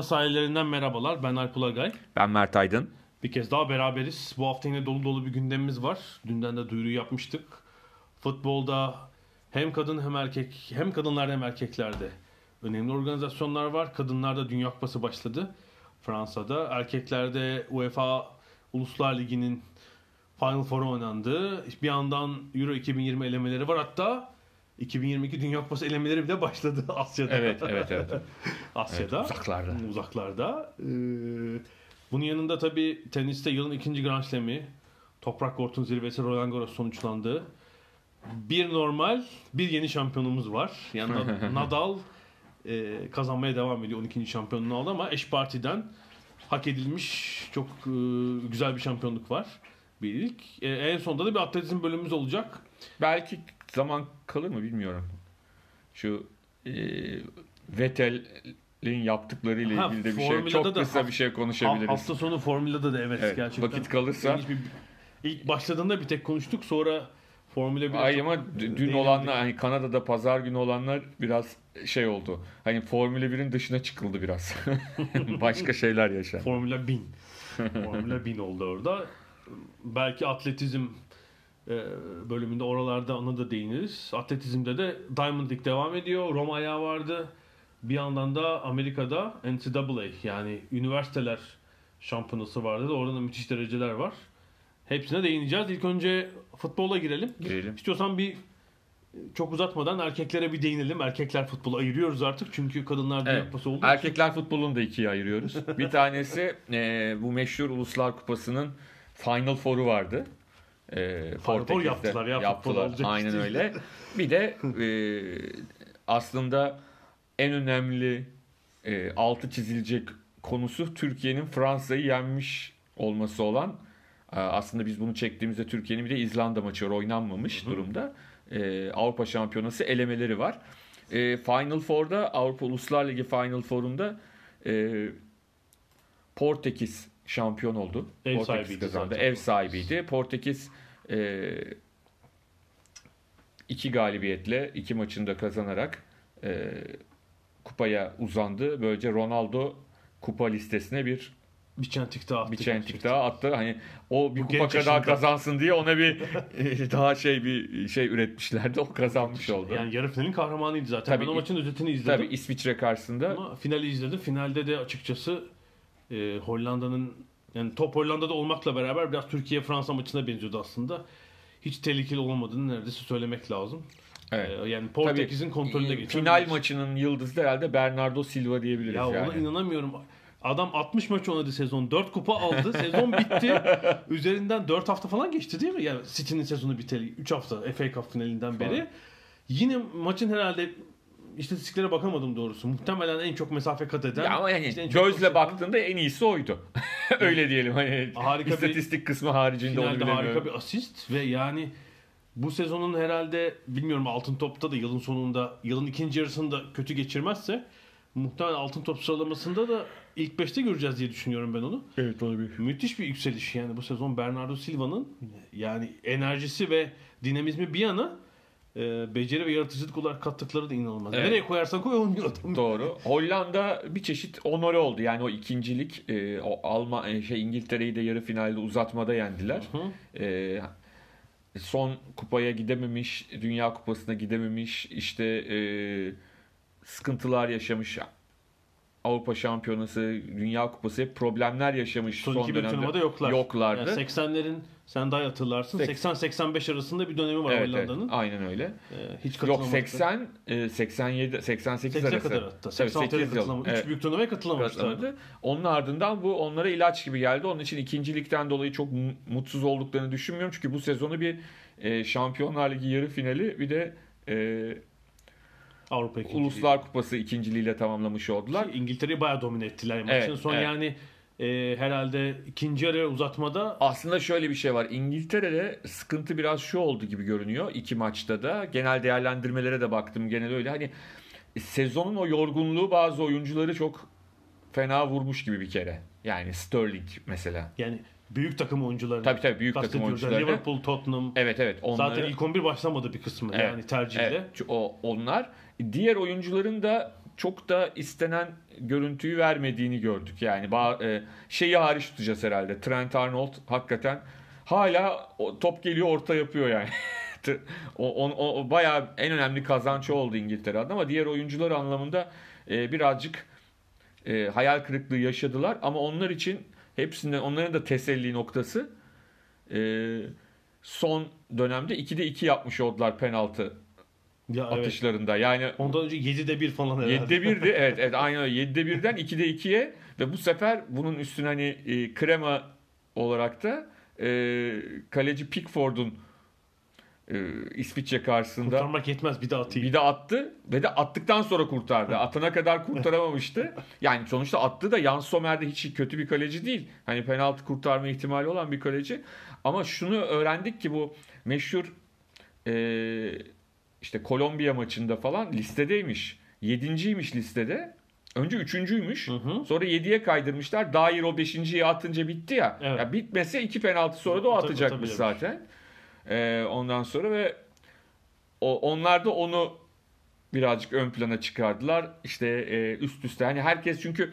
Ada sahillerinden merhabalar. Ben Alp Ulagay. Ben Mert Aydın. Bir kez daha beraberiz. Bu hafta yine dolu dolu bir gündemimiz var. Dünden de duyuru yapmıştık. Futbolda hem kadın hem erkek, hem kadınlarda hem erkeklerde önemli organizasyonlar var. Kadınlarda Dünya Kupası başladı Fransa'da. Erkeklerde UEFA Uluslar Ligi'nin Final Four oynandı. Bir yandan Euro 2020 elemeleri var. Hatta 2022 Dünya Kupası elemeleri bile başladı Asya'da. Evet, evet, evet. Asya'da. Evet, uzaklarda. Uzaklarda. Ee, bunun yanında tabii teniste yılın ikinci Grand Slam'i Toprak Kort'un zirvesi Roland Garros sonuçlandı. Bir normal, bir yeni şampiyonumuz var. Yani Nadal e, kazanmaya devam ediyor. 12. şampiyonluğunu aldı ama eş partiden hak edilmiş çok e, güzel bir şampiyonluk var. Bir ilk. E, en sonunda da bir atletizm bölümümüz olacak. Belki zaman kalır mı bilmiyorum. Şu e, Vettel'in yaptıklarıyla Ha, ilgili de bir şey çok da kısa bir şey konuşabiliriz. Hafta sonu Formula'da da evet, Evet, gerçekten. vakit kalırsa- bir- İlk başladığında bir tek konuştuk sonra Formula 1'e Ay ama dün olanlar hani Kanada'da pazar günü olanlar biraz şey oldu. Hani Formula 1'in dışına çıkıldı biraz. Başka şeyler yaşandı. Formula 1000. Formula 1000 oldu orada. Belki atletizm bölümünde oralarda ona da değiniriz. Atletizmde de Diamond League devam ediyor. Roma ayağı vardı. Bir yandan da Amerika'da NCAA yani üniversiteler şampiyonası vardı. Orada da müthiş dereceler var. Hepsine değineceğiz. İlk önce futbola girelim. Girelim. İstiyorsan bir çok uzatmadan erkeklere bir değinelim. Erkekler futbolu ayırıyoruz artık çünkü kadınlar Dünya Evet. Olduğu için. Erkekler futbolunu da ikiye ayırıyoruz. Bir tanesi e, bu meşhur Uluslar Kupası'nın Final Four'u vardı. E, Portekiz'de yaptılar ya, Yaptılar. Aynen değil. öyle. Bir de e, aslında en önemli e, altı çizilecek konusu Türkiye'nin Fransa'yı yenmiş olması olan e, aslında biz bunu çektiğimizde Türkiye'nin bir de İzlanda maçı oynanmamış durumda. E, Avrupa Şampiyonası elemeleri var. E, Final Four'da Avrupa Uluslar Ligi Final Four'unda e, Portekiz şampiyon oldu. Ev Portekiz sahibiydi kazandı. zaten. Ev sahibiydi. Portekiz e, iki galibiyetle iki maçında kazanarak e, kupaya uzandı. Böylece Ronaldo kupa listesine bir bir çentik daha attık. bir çentik daha attı. Hani o bir Bu kupa kadar yaşında. kazansın diye ona bir e, daha şey bir şey üretmişlerdi. O kazanmış oldu. Yani yarı finalin kahramanıydı zaten. Tabii, ben o maçın özetini izledim. Tabii İsviçre karşısında Ama finali izledim. Finalde de açıkçası e, Hollanda'nın yani top Hollanda'da olmakla beraber biraz Türkiye Fransa maçına benziyordu aslında. Hiç tehlikeli olmadığını neredeyse söylemek lazım. Evet. E, yani Portekiz'in Tabii, kontrolünde e, geçen Final maç. maçının yıldızı herhalde Bernardo Silva diyebiliriz Ya yani. ona inanamıyorum. Adam 60 maç oynadı sezon. 4 kupa aldı. Sezon bitti. Üzerinden 4 hafta falan geçti değil mi? Yani City'nin sezonu biteli 3 hafta FA Cup finalinden beri. Yine maçın herhalde istatistiklere bakamadım doğrusu. Muhtemelen en çok mesafe kat eden. Ya ama yani işte gözle baktığında en iyisi oydu. Öyle diyelim hani Harika bir- istatistik kısmı haricinde onu bilemiyorum. harika bir asist ve yani bu sezonun herhalde bilmiyorum Altın Top'ta da yılın sonunda yılın ikinci yarısında kötü geçirmezse muhtemelen Altın Top sıralamasında da ilk 5'te göreceğiz diye düşünüyorum ben onu. Evet olabilir. Müthiş bir yükseliş yani bu sezon Bernardo Silva'nın yani enerjisi ve dinamizmi bir yana e, beceri ve yaratıcılık olarak kattıkları da inanılmaz. Evet. Nereye koyarsan koy adam. Doğru. Hollanda bir çeşit onore oldu. Yani o ikincilik e, o Alman e, şey İngiltere'yi de yarı finalde uzatmada yendiler. E, son kupaya gidememiş, Dünya Kupası'na gidememiş, işte e, sıkıntılar yaşamış. Avrupa Şampiyonası, Dünya Kupası hep problemler yaşamış Son, son, iki dönemde. turnuvada yoklar. Yoklardı. Yani 80'lerin Sen daha hatırlarsın. Sek- 80-85 arasında bir dönemi var Evet, evet, Hollanda'nın. aynen öyle. Ee, hiç Yok katılamamıştı. 80, e, 87, 88 80'e arası. kadar hatta. Tabii 86'ya 8 yıl. katılamamıştı. Üç Evet. büyük turnuvaya katılamamışlardı. katılamadı. Onun ardından bu onlara ilaç gibi geldi. Onun için ikincilikten dolayı çok mu- mutsuz olduklarını düşünmüyorum. Çünkü bu sezonu bir e, Şampiyonlar Ligi yarı finali bir de e, Avrupa ikinciliği. Uluslar Kupası ikinciliğiyle tamamlamış oldular. İngiltere'yi bayağı domine ettiler. Maçın Evet, sonu evet. yani e, herhalde ikinci yarı uzatmada Aslında şöyle bir şey var. İngiltere'de sıkıntı biraz şu oldu gibi görünüyor iki maçta da. Genel değerlendirmelere de baktım. Genel öyle. Hani sezonun o yorgunluğu bazı oyuncuları çok fena vurmuş gibi bir kere. Yani Sterling mesela. yani büyük takım oyuncuları. Tabii tabii büyük takım oyuncuları. Liverpool, Tottenham. Evet evet. Onları... Zaten ilk 11 başlamadı bir kısmı Evet, yani tercihle. Evet, o onlar diğer oyuncuların da çok da istenen görüntüyü vermediğini gördük. Yani e, şeyi hariç tutacağız herhalde. Trent Arnold hakikaten hala top geliyor orta yapıyor yani. o, o, o, bayağı en önemli kazanç o oldu İngiltere adına ama diğer oyuncular anlamında e, birazcık e, hayal kırıklığı yaşadılar ama onlar için hepsinden onların da teselli noktası son dönemde 2'de 2 yapmış oldular penaltı Ya evet. atışlarında. Yani Ondan önce 'de 1 falan herhalde. 7'de 1'di. Evet, evet aynen öyle. 7'de 1'den 2'de 2'ye ve bu sefer bunun üstüne hani e, krema olarak da e, kaleci Pickford'un e, İsviçre karşısında Kurtarmak yetmez bir de atayım. bir de attı ve de attıktan sonra kurtardı. Atana kadar kurtaramamıştı. Yani sonuçta attı da Jan Sommer de hiç kötü bir kaleci değil. Hani penaltı kurtarma ihtimali olan bir kaleci. Ama şunu öğrendik ki bu meşhur e, işte Kolombiya maçında falan listedeymiş. Yedinciymiş listede. Önce üçüncüymüş. Hı hı. Sonra 7'ye kaydırmışlar. Dair o 5.yi atınca bitti ya. Evet. ya bitmese iki penaltı sonra da o Ata- atacakmış zaten. Ee, ondan sonra ve o, onlar da onu birazcık ön plana çıkardılar. İşte e, üst üste. Hani herkes çünkü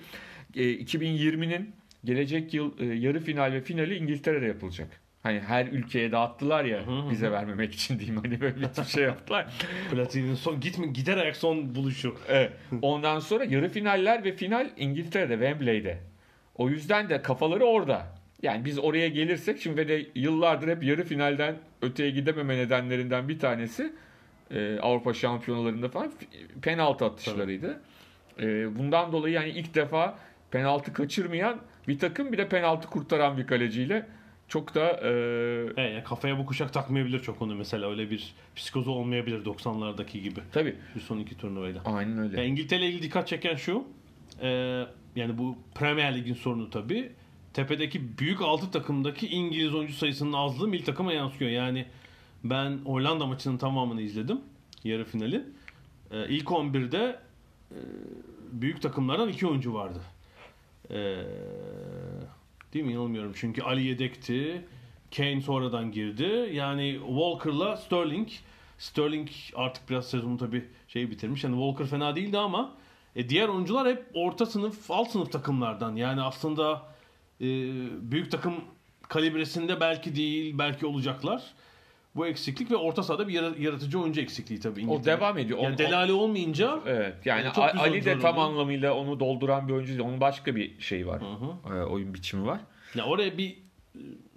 e, 2020'nin gelecek yıl e, yarı final ve finali İngiltere'de yapılacak. Hani her ülkeye dağıttılar ya bize vermemek için diyeyim hani böyle bir şey yaptılar. Platini'nin son gitme gider ayak son buluşu. Evet. Ondan sonra yarı finaller ve final İngiltere'de, Wembley'de. O yüzden de kafaları orada. Yani biz oraya gelirsek şimdi ve de yıllardır hep yarı finalden öteye gidememe nedenlerinden bir tanesi e, Avrupa şampiyonalarında falan penaltı atışlarıydı. E, bundan dolayı yani ilk defa penaltı kaçırmayan bir takım bir de penaltı kurtaran bir kaleciyle çok da e, Evet, yani kafaya bu kuşak takmayabilir çok onu mesela öyle bir psikozu olmayabilir 90'lardaki gibi. tabii Şu son iki turnuvayla. aynen öyle. Ya İngiltere ile ilgili dikkat çeken şu. e, yani bu Premier Lig'in sorunu tabii. Tepedeki büyük altı takımdaki İngiliz oyuncu sayısının azlığı milli takıma yansıyor. Yani ben Hollanda maçının tamamını izledim. Yarı finali. E, ilk 11'de e, büyük takımlardan iki oyuncu vardı. E, değil mi? Yanılmıyorum. Çünkü Ali yedekti. Kane sonradan girdi. Yani Walker'la Sterling. Sterling artık biraz sezonu tabii şey bitirmiş. Yani Walker fena değildi ama e, diğer oyuncular hep orta sınıf, alt sınıf takımlardan. Yani aslında e, büyük takım kalibresinde belki değil, belki olacaklar. Bu eksiklik ve orta sahada bir yara- yaratıcı oyuncu eksikliği tabii. O İngiltere. devam ediyor. Yani O- Delali olmayınca Evet yani Yani Ali de tam oluyor. anlamıyla onu dolduran bir oyuncu değil. Onun başka bir şeyi var. Hı hı. Ee, oyun biçimi var. Ya oraya bir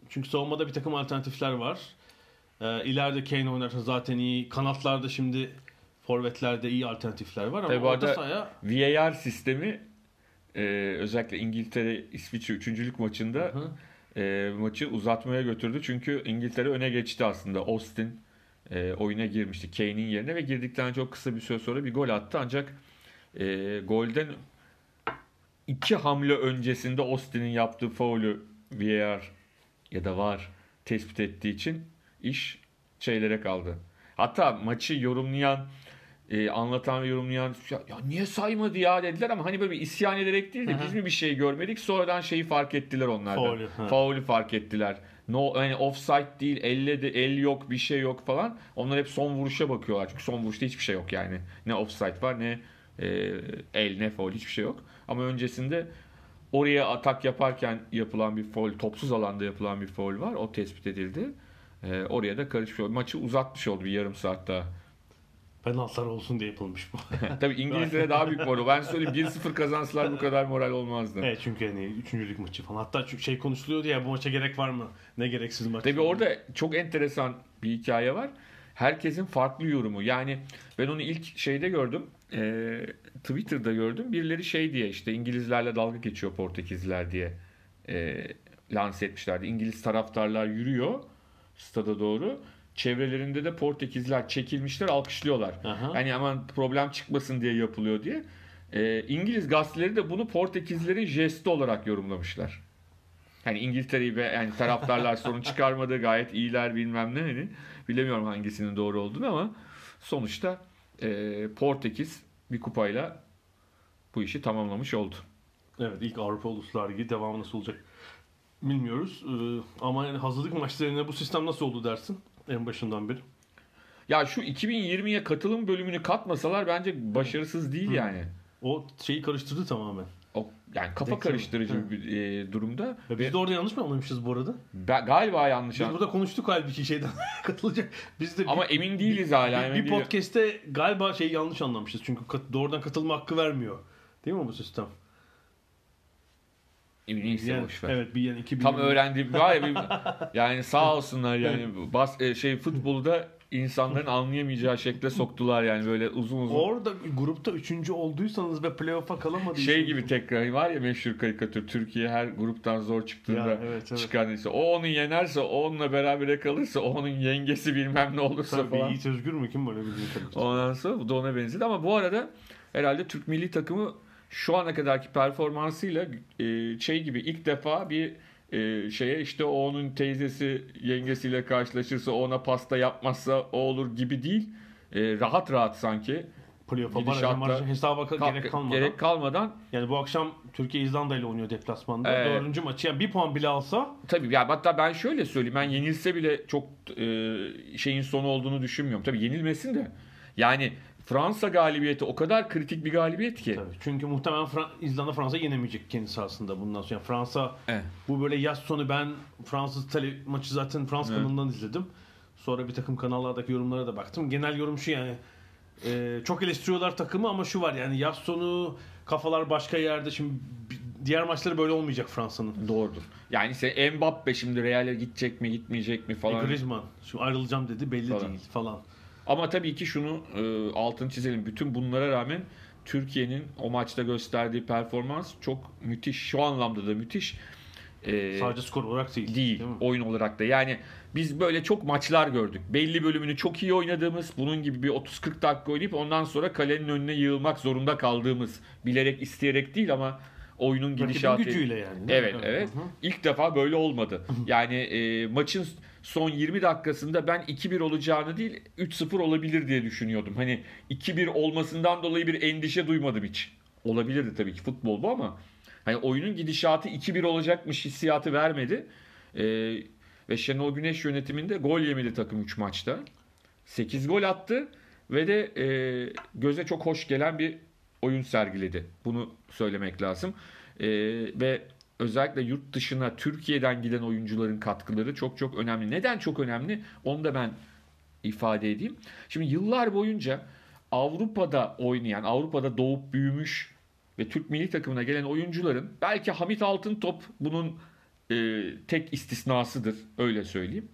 çünkü savunmada bir takım alternatifler var. Ee, ileride Kane oynarsa zaten iyi. Kanatlarda şimdi forvetlerde iyi alternatifler var ama Tabii orta sahaya VAR sistemi e, özellikle İngiltere İsviçre üçüncülük maçında Hı. E, maçı uzatmaya götürdü. Çünkü İngiltere öne geçti aslında. Austin e, oyuna girmişti Kane'in yerine ve girdikten çok kısa bir süre sonra bir gol attı. Ancak e, golden iki hamle öncesinde Austin'in yaptığı faulü VAR ya da var tespit ettiği için iş şeylere kaldı. Hatta maçı yorumlayan e, anlatan ve yorumlayan ya, ya niye saymadı ya dediler ama hani böyle bir isyan ederek değil de biz mi bir şey görmedik sonradan şeyi fark ettiler onlardan. Faulü, ha. Faulü fark ettiler. No yani offside değil, elle de el yok, bir şey yok falan. Onlar hep son vuruşa bakıyorlar. Çünkü son vuruşta hiçbir şey yok yani. Ne offside var ne e, el ne faul hiçbir şey yok. Ama öncesinde oraya atak yaparken yapılan bir foul, topsuz alanda yapılan bir foul var. O tespit edildi. E, oraya da karışmış oldu. Maçı uzatmış oldu bir yarım saat daha. Penaltılar olsun diye yapılmış bu. Tabii İngilizlere daha büyük moral. Ben söyleyeyim 1-0 kazansalar bu kadar moral olmazdı. evet çünkü hani üçüncülük maçı falan. Hatta çünkü şey konuşuluyordu ya bu maça gerek var mı? Ne gereksiz maç. Tabii orada çok enteresan bir hikaye var. Herkesin farklı yorumu. Yani ben onu ilk şeyde gördüm. e, Twitter'da gördüm. Birileri şey diye işte İngilizlerle dalga geçiyor Portekizliler diye e, lanse etmişlerdi. İngiliz taraftarlar yürüyor stada doğru. Çevrelerinde de Portekizler çekilmişler alkışlıyorlar. Aha. Yani aman problem çıkmasın diye yapılıyor diye. E, İngiliz gazeteleri de bunu Portekizlerin jesti olarak yorumlamışlar. Hani İngiltere'yi ve yani taraftarlar sorun çıkarmadı gayet iyiler bilmem ne hani bilemiyorum hangisinin doğru olduğunu ama sonuçta e, Portekiz bir kupayla bu işi tamamlamış oldu. Evet ilk Avrupa Uluslar Ligi devamı nasıl olacak bilmiyoruz. Ee, ama yani hazırlık maçlarında bu sistem nasıl oldu dersin en başından beri. Ya şu 2020'ye katılım bölümünü katmasalar bence başarısız değil yani. O şeyi karıştırdı tamamen. O yani kafa Direksiyon. karıştırıcı Hı. bir e, durumda. Ya Ve biz de orada yanlış mı anlamışız bu arada? ben- galiba yanlış Biz an- burada konuştuk halbuki şeyden katılacak. Biz de Ama bir, emin değiliz hala. bir, emin bir podcast'te galiba şeyi yanlış anlamışız. Çünkü kat- doğrudan katılma hakkı vermiyor. Değil mi bu sistem? Neyse boş ver. evet bir yani 2020 Tam öğrendiğim var ya bir, yani sağ olsunlar yani bas, e, şey futbolda insanların anlayamayacağı şekle soktular yani böyle uzun uzun. Orada grupta üçüncü olduysanız ve playoff'a kalamadıysanız. şey gibi tekrar var ya meşhur karikatür Türkiye her gruptan zor çıktığında Ya, evet, evet. çıkan ise o onu yenerse o onunla berabere kalırsa o onun yengesi bilmem ne olursa Tabii falan. Yiğit Özgür mü kim böyle tabii. Ondan sonra bu da ona benzedi ama bu arada herhalde Türk milli takımı şu ana kadarki performansıyla e, şey gibi ilk defa bir e, şeye işte o onun teyzesi yengesiyle karşılaşırsa ona pasta yapmazsa o olur gibi değil. E, rahat rahat sanki. Playoff'a barajı hesaba ka- Kal- gerek kalmadan. gerek kalmadan Yani bu akşam Türkiye İzlanda ile oynuyor deplasmanda. Evet. Dördüncü maçı yani bir puan bile alsa tabii ya hatta ben şöyle söyleyeyim ben yenilse bile çok e, şeyin sonu olduğunu düşünmüyorum. Tabii yenilmesin de yani Fransa galibiyeti o kadar kritik bir galibiyet ki. Tabii. Çünkü muhtemelen Fra- İzlanda Fransa yenemeyecek kendi sahasında bundan sonra. Yani Fransa Evet. bu böyle yaz sonu ben Fransız tele maçı zaten Fransız Evet. kanalından izledim. Sonra bir takım kanallardaki yorumlara da baktım. Genel yorum şu yani e, çok eleştiriyorlar takımı ama şu var yani yaz sonu kafalar başka yerde. Şimdi diğer maçları böyle olmayacak Fransa'nın. Doğrudur. Yani sen Mbappe şimdi Real'e gidecek mi gitmeyecek mi falan. E, Griezmann şu ayrılacağım dedi belli Falan. değil falan. Ama tabii ki şunu e, altını çizelim. Bütün bunlara rağmen Türkiye'nin o maçta gösterdiği performans çok müthiş. Şu anlamda da müthiş. E, Sadece skor olarak değil. değil, mi? oyun olarak da. Yani biz böyle çok maçlar gördük. Belli bölümünü çok iyi oynadığımız, bunun gibi bir 30-40 dakika oynayıp ondan sonra kalenin önüne yığılmak zorunda kaldığımız, bilerek isteyerek değil ama oyunun Rakibin gidişatı. gücüyle yani. değil? Evet, evet. Hı hı. İlk defa böyle olmadı. Yani e, maçın son 20 dakikasında ben 2-1 olacağını değil 3-0 olabilir diye düşünüyordum. Hani 2-1 olmasından dolayı bir endişe duymadım hiç. Olabilirdi tabii ki futbol bu ama hani oyunun gidişatı 2-1 olacakmış hissiyatı vermedi. E, ve Şenol Güneş yönetiminde gol yemedi takım 3 maçta. 8 gol attı ve de e, göze çok hoş gelen bir oyun sergiledi. Bunu söylemek lazım. E, ve özellikle yurt dışına Türkiye'den giden oyuncuların katkıları çok çok önemli. Neden çok önemli? Onu da ben ifade edeyim. Şimdi yıllar boyunca Avrupa'da oynayan, Avrupa'da doğup büyümüş ve Türk milli takımına gelen oyuncuların belki Hamit Altıntop bunun e, tek istisnasıdır öyle söyleyeyim.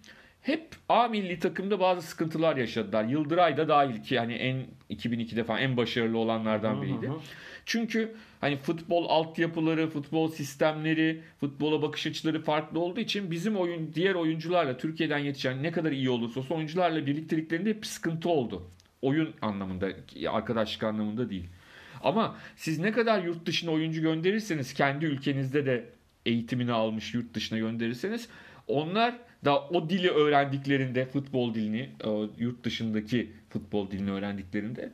Hep A milli takımda bazı sıkıntılar yaşadılar. Yıldıray da dahil ki hani en 2002'de falan en başarılı olanlardan biriydi. Hı hı. Çünkü hani futbol altyapıları, futbol sistemleri, futbola bakış açıları farklı olduğu için bizim oyun diğer oyuncularla Türkiye'den yetişen ne kadar iyi olursa olsun oyuncularla birlikteliklerinde hep sıkıntı oldu. Oyun anlamında, arkadaşlık anlamında değil. Ama siz ne kadar yurt dışına oyuncu gönderirseniz kendi ülkenizde de eğitimini almış yurt dışına gönderirseniz onlar da o dili öğrendiklerinde futbol dilini yurt dışındaki futbol dilini öğrendiklerinde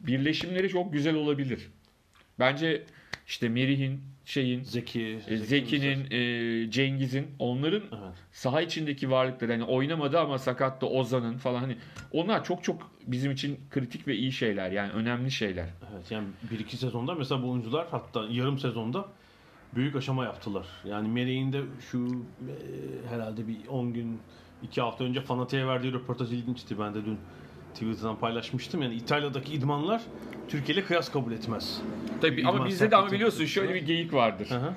birleşimleri çok güzel olabilir. Bence işte Merih'in şeyin Zeki, e, Zeki Zeki'nin, e, Cengiz'in onların Evet. saha içindeki varlıkları hani oynamadı ama sakattı Ozan'ın falan hani onlar çok çok bizim için kritik ve iyi şeyler yani önemli şeyler. Evet yani bir iki sezonda mesela bu oyuncular hatta yarım sezonda büyük aşama yaptılar. Yani Meri'nin de şu e, herhalde bir 10 gün 2 hafta önce Fanatik'e verdiği röportaj ilginçti. Ben de dün Twitter'dan paylaşmıştım. Yani İtalya'daki idmanlar Türkiye ile kıyas kabul etmez. Tabii İdman ama bizde de ama biliyorsun şöyle bir geyik vardır. Hı hı.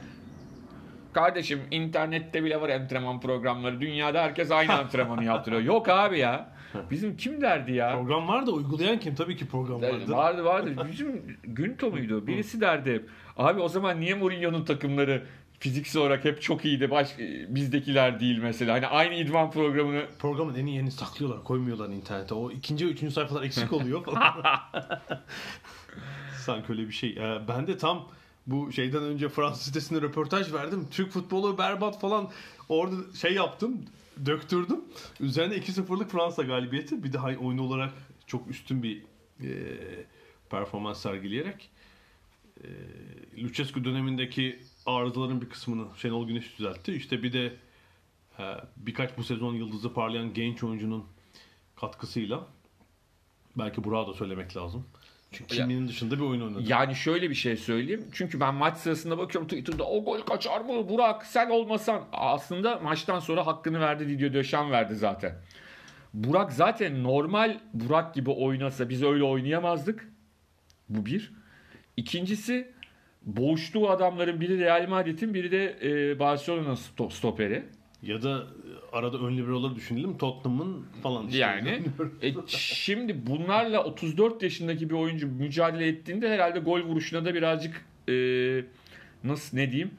Kardeşim internette bile var antrenman programları. Dünyada herkes aynı antrenmanı yaptırıyor. Yok abi ya. Bizim kim derdi ya? Program var da uygulayan kim? Tabii ki program vardı. Vardı vardı. Bizim Günto muydu? Birisi derdi. Abi o zaman niye Mourinho'nun takımları fiziksel olarak hep çok iyiydi. Baş, bizdekiler değil mesela. Hani aynı idman programını Programın en iyi yerini saklıyorlar, koymuyorlar internete. O ikinci ve üçüncü sayfalar eksik oluyor. Sanki öyle bir şey. Ben de tam bu şeyden önce Fransız sitesinde röportaj verdim. Türk futbolu berbat falan. Orada şey yaptım, döktürdüm. Üzerine 2-0'lık Fransa galibiyeti. Bir daha oyun olarak çok üstün bir e, performans sergileyerek. E, Lucescu dönemindeki arızaların bir kısmını Şenol Güneş düzeltti. İşte bir de e, birkaç bu sezon yıldızı parlayan genç oyuncunun katkısıyla belki Burak'a da söylemek lazım. Çünkü kimliğinin dışında bir oyun oynadı. Yani şöyle bir şey söyleyeyim. Çünkü ben maç sırasında bakıyorum Twitter'da o gol kaçar mı Burak sen olmasan. Aslında maçtan sonra hakkını verdi Didier Deschamps verdi zaten. Burak zaten normal Burak gibi oynasa biz öyle oynayamazdık. Bu bir. İkincisi boğuştuğu adamların biri Real Madrid'in biri de e, Barcelona sto- stoperi. Ya da e, arada ön liberoları düşünelim. Tottenham'ın falan. işte. Yani e, şimdi bunlarla 34 yaşındaki bir oyuncu mücadele ettiğinde herhalde gol vuruşuna da birazcık e, nasıl ne diyeyim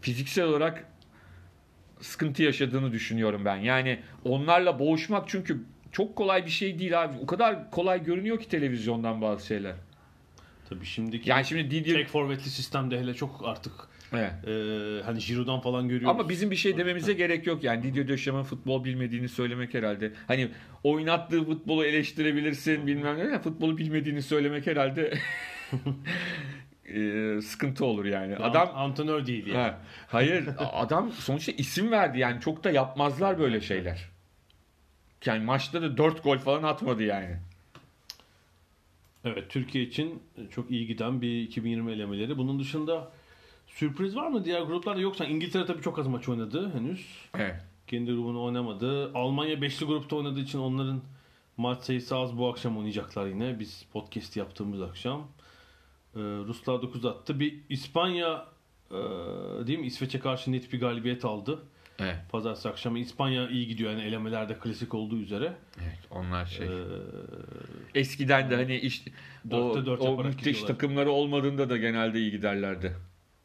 fiziksel olarak sıkıntı yaşadığını düşünüyorum ben. Yani onlarla boğuşmak çünkü çok kolay bir şey değil abi. O kadar kolay görünüyor ki televizyondan bazı şeyler. Tabii şimdiki Yani şimdi Didier tek forvetli sistemde hele çok artık Evet. e, hani Giroud'dan falan görüyoruz. Ama bizim bir şey dememize gerek yok yani Didier Deschamps futbol bilmediğini söylemek herhalde. Hani oynattığı futbolu eleştirebilirsin bilmem ne. Futbolu bilmediğini söylemek herhalde e, sıkıntı olur yani. Adam Adam antrenör değil yani. Ha, hayır adam sonuçta isim verdi yani çok da yapmazlar böyle şeyler. Yani maçta da 4 gol falan atmadı yani. Evet Türkiye için çok iyi giden bir 2020 elemeleri. Bunun dışında sürpriz var mı diğer gruplarda? Yoksa İngiltere tabii çok az maç oynadı henüz. Evet. Kendi grubunu oynamadı. Almanya beşli grupta oynadığı için onların maç sayısı az. Bu akşam oynayacaklar yine. Biz podcast yaptığımız akşam. Ee, Ruslar 9 attı. Bir İspanya e, değil mi? İsveç'e karşı net bir galibiyet aldı. Evet. Pazartesi akşamı İspanya iyi gidiyor yani elemelerde klasik olduğu üzere. Evet, onlar şey. Ee, Eskiden de hani işte o, o müthiş gidiyorlar. takımları olmadığında da genelde iyi giderlerdi.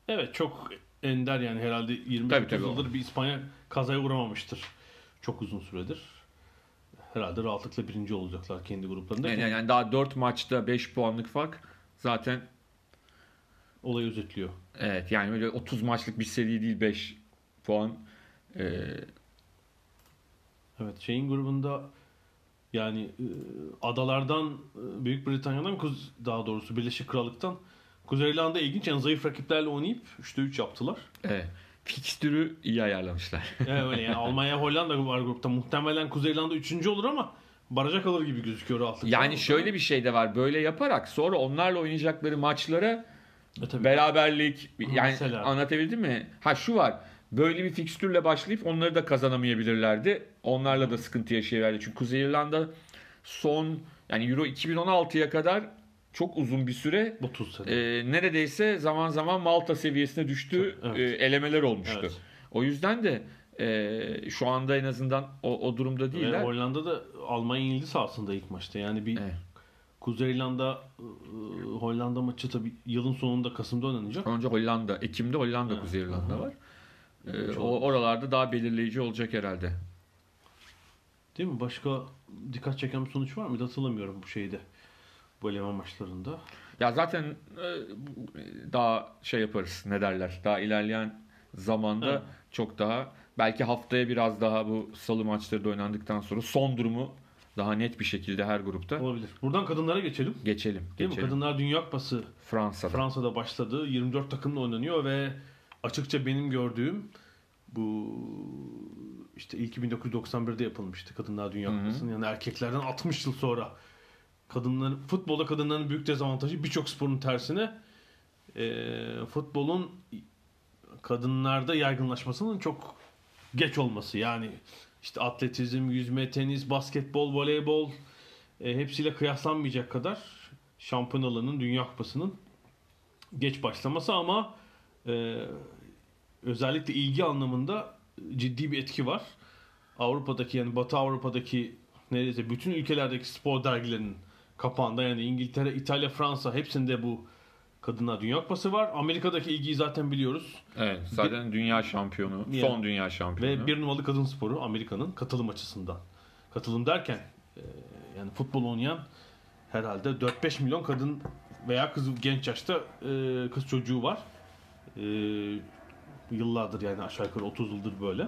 Evet çok ender yani herhalde 25 Tabii, 30 tabii. yıldır bir İspanya kazaya uğramamıştır. Çok uzun süredir. Herhalde rahatlıkla birinci olacaklar kendi gruplarında. Yani, yani daha 4 maçta 5 puanlık fark zaten Olayı özetliyor. evet yani öyle 30 maçlık bir seri değil 5 puan. Ee, Evet şeyin grubunda yani e, adalardan e, Büyük Britanya'dan kuz daha doğrusu Birleşik Krallık'tan Kuzey İrlanda ilginç yani zayıf rakiplerle oynayıp 3'te 3 yaptılar. evet. Fikstürü iyi ayarlamışlar. Evet öyle yani Almanya Hollanda var grupta. Muhtemelen Kuzey İrlanda 3. olur ama baraja kalır gibi gözüküyor rahatlıkla. Yani şöyle bir şey de var. Böyle yaparak sonra onlarla oynayacakları maçlara E tabii. beraberlik yani Mesela. anlatabildim mi? Ha şu var. Böyle bir fikstürle başlayıp onları da kazanamayabilirlerdi. Onlarla da sıkıntı yaşayabilirlerdi. Çünkü Kuzey İrlanda son yani Euro 2016'ya kadar çok uzun bir süre 30 sene. e, neredeyse zaman zaman Malta seviyesine düştüğü Evet. e, elemeler olmuştu. Evet. O yüzden de e, şu anda en azından o, o durumda değiller. Hollanda'da Almanya yenildi sahasında ilk maçta. Yani bir Evet. Kuzey İrlanda e, Hollanda maçı tabii yılın sonunda Kasım'da oynanacak. Önce Hollanda, Ekim'de Hollanda, Evet. Kuzey İrlanda Hı hı. var. Ee, o oralarda daha belirleyici olacak herhalde. Değil mi? Başka dikkat çeken bir sonuç var mıydı? Hatırlamıyorum bu şeyde. Bu eleme maçlarında. Ya zaten e, daha şey yaparız ne derler. Daha ilerleyen zamanda Evet. çok daha belki haftaya biraz daha bu salı maçları da oynandıktan sonra son durumu daha net bir şekilde her grupta Olabilir. Buradan kadınlara geçelim. geçelim. Değil mi? geçelim. Kadınlar Dünya Kupası Fransa'da. Fransa'da başladı. 24 takımla oynanıyor ve açıkça benim gördüğüm bu işte ilki 1991'de yapılmıştı Kadınlar Dünya. Kupası'nın. Yani erkeklerden 60 yıl sonra kadınların futbolda kadınların büyük dezavantajı birçok sporun tersine e, futbolun kadınlarda yaygınlaşmasının çok geç olması. Yani işte atletizm, yüzme, tenis, basketbol, voleybol, e, hepsiyle kıyaslanmayacak kadar şampiyonalarının, Dünya Kupası'nın geç başlaması ama e, özellikle ilgi anlamında ciddi bir etki var. Avrupa'daki yani Batı Avrupa'daki neredeyse bütün ülkelerdeki spor dergilerinin kapağında yani İngiltere, İtalya, Fransa hepsinde bu kadınlar Dünya Kupası var. Amerika'daki ilgiyi zaten biliyoruz. Evet, zaten dünya şampiyonu, Yani- son dünya şampiyonu. Ve bir numaralı kadın sporu Amerika'nın katılım açısından. Katılım derken e, yani futbol oynayan herhalde 4-5 milyon kadın veya kız genç yaşta e, kız çocuğu var. E, yıllardır yani aşağı yukarı 30 yıldır böyle.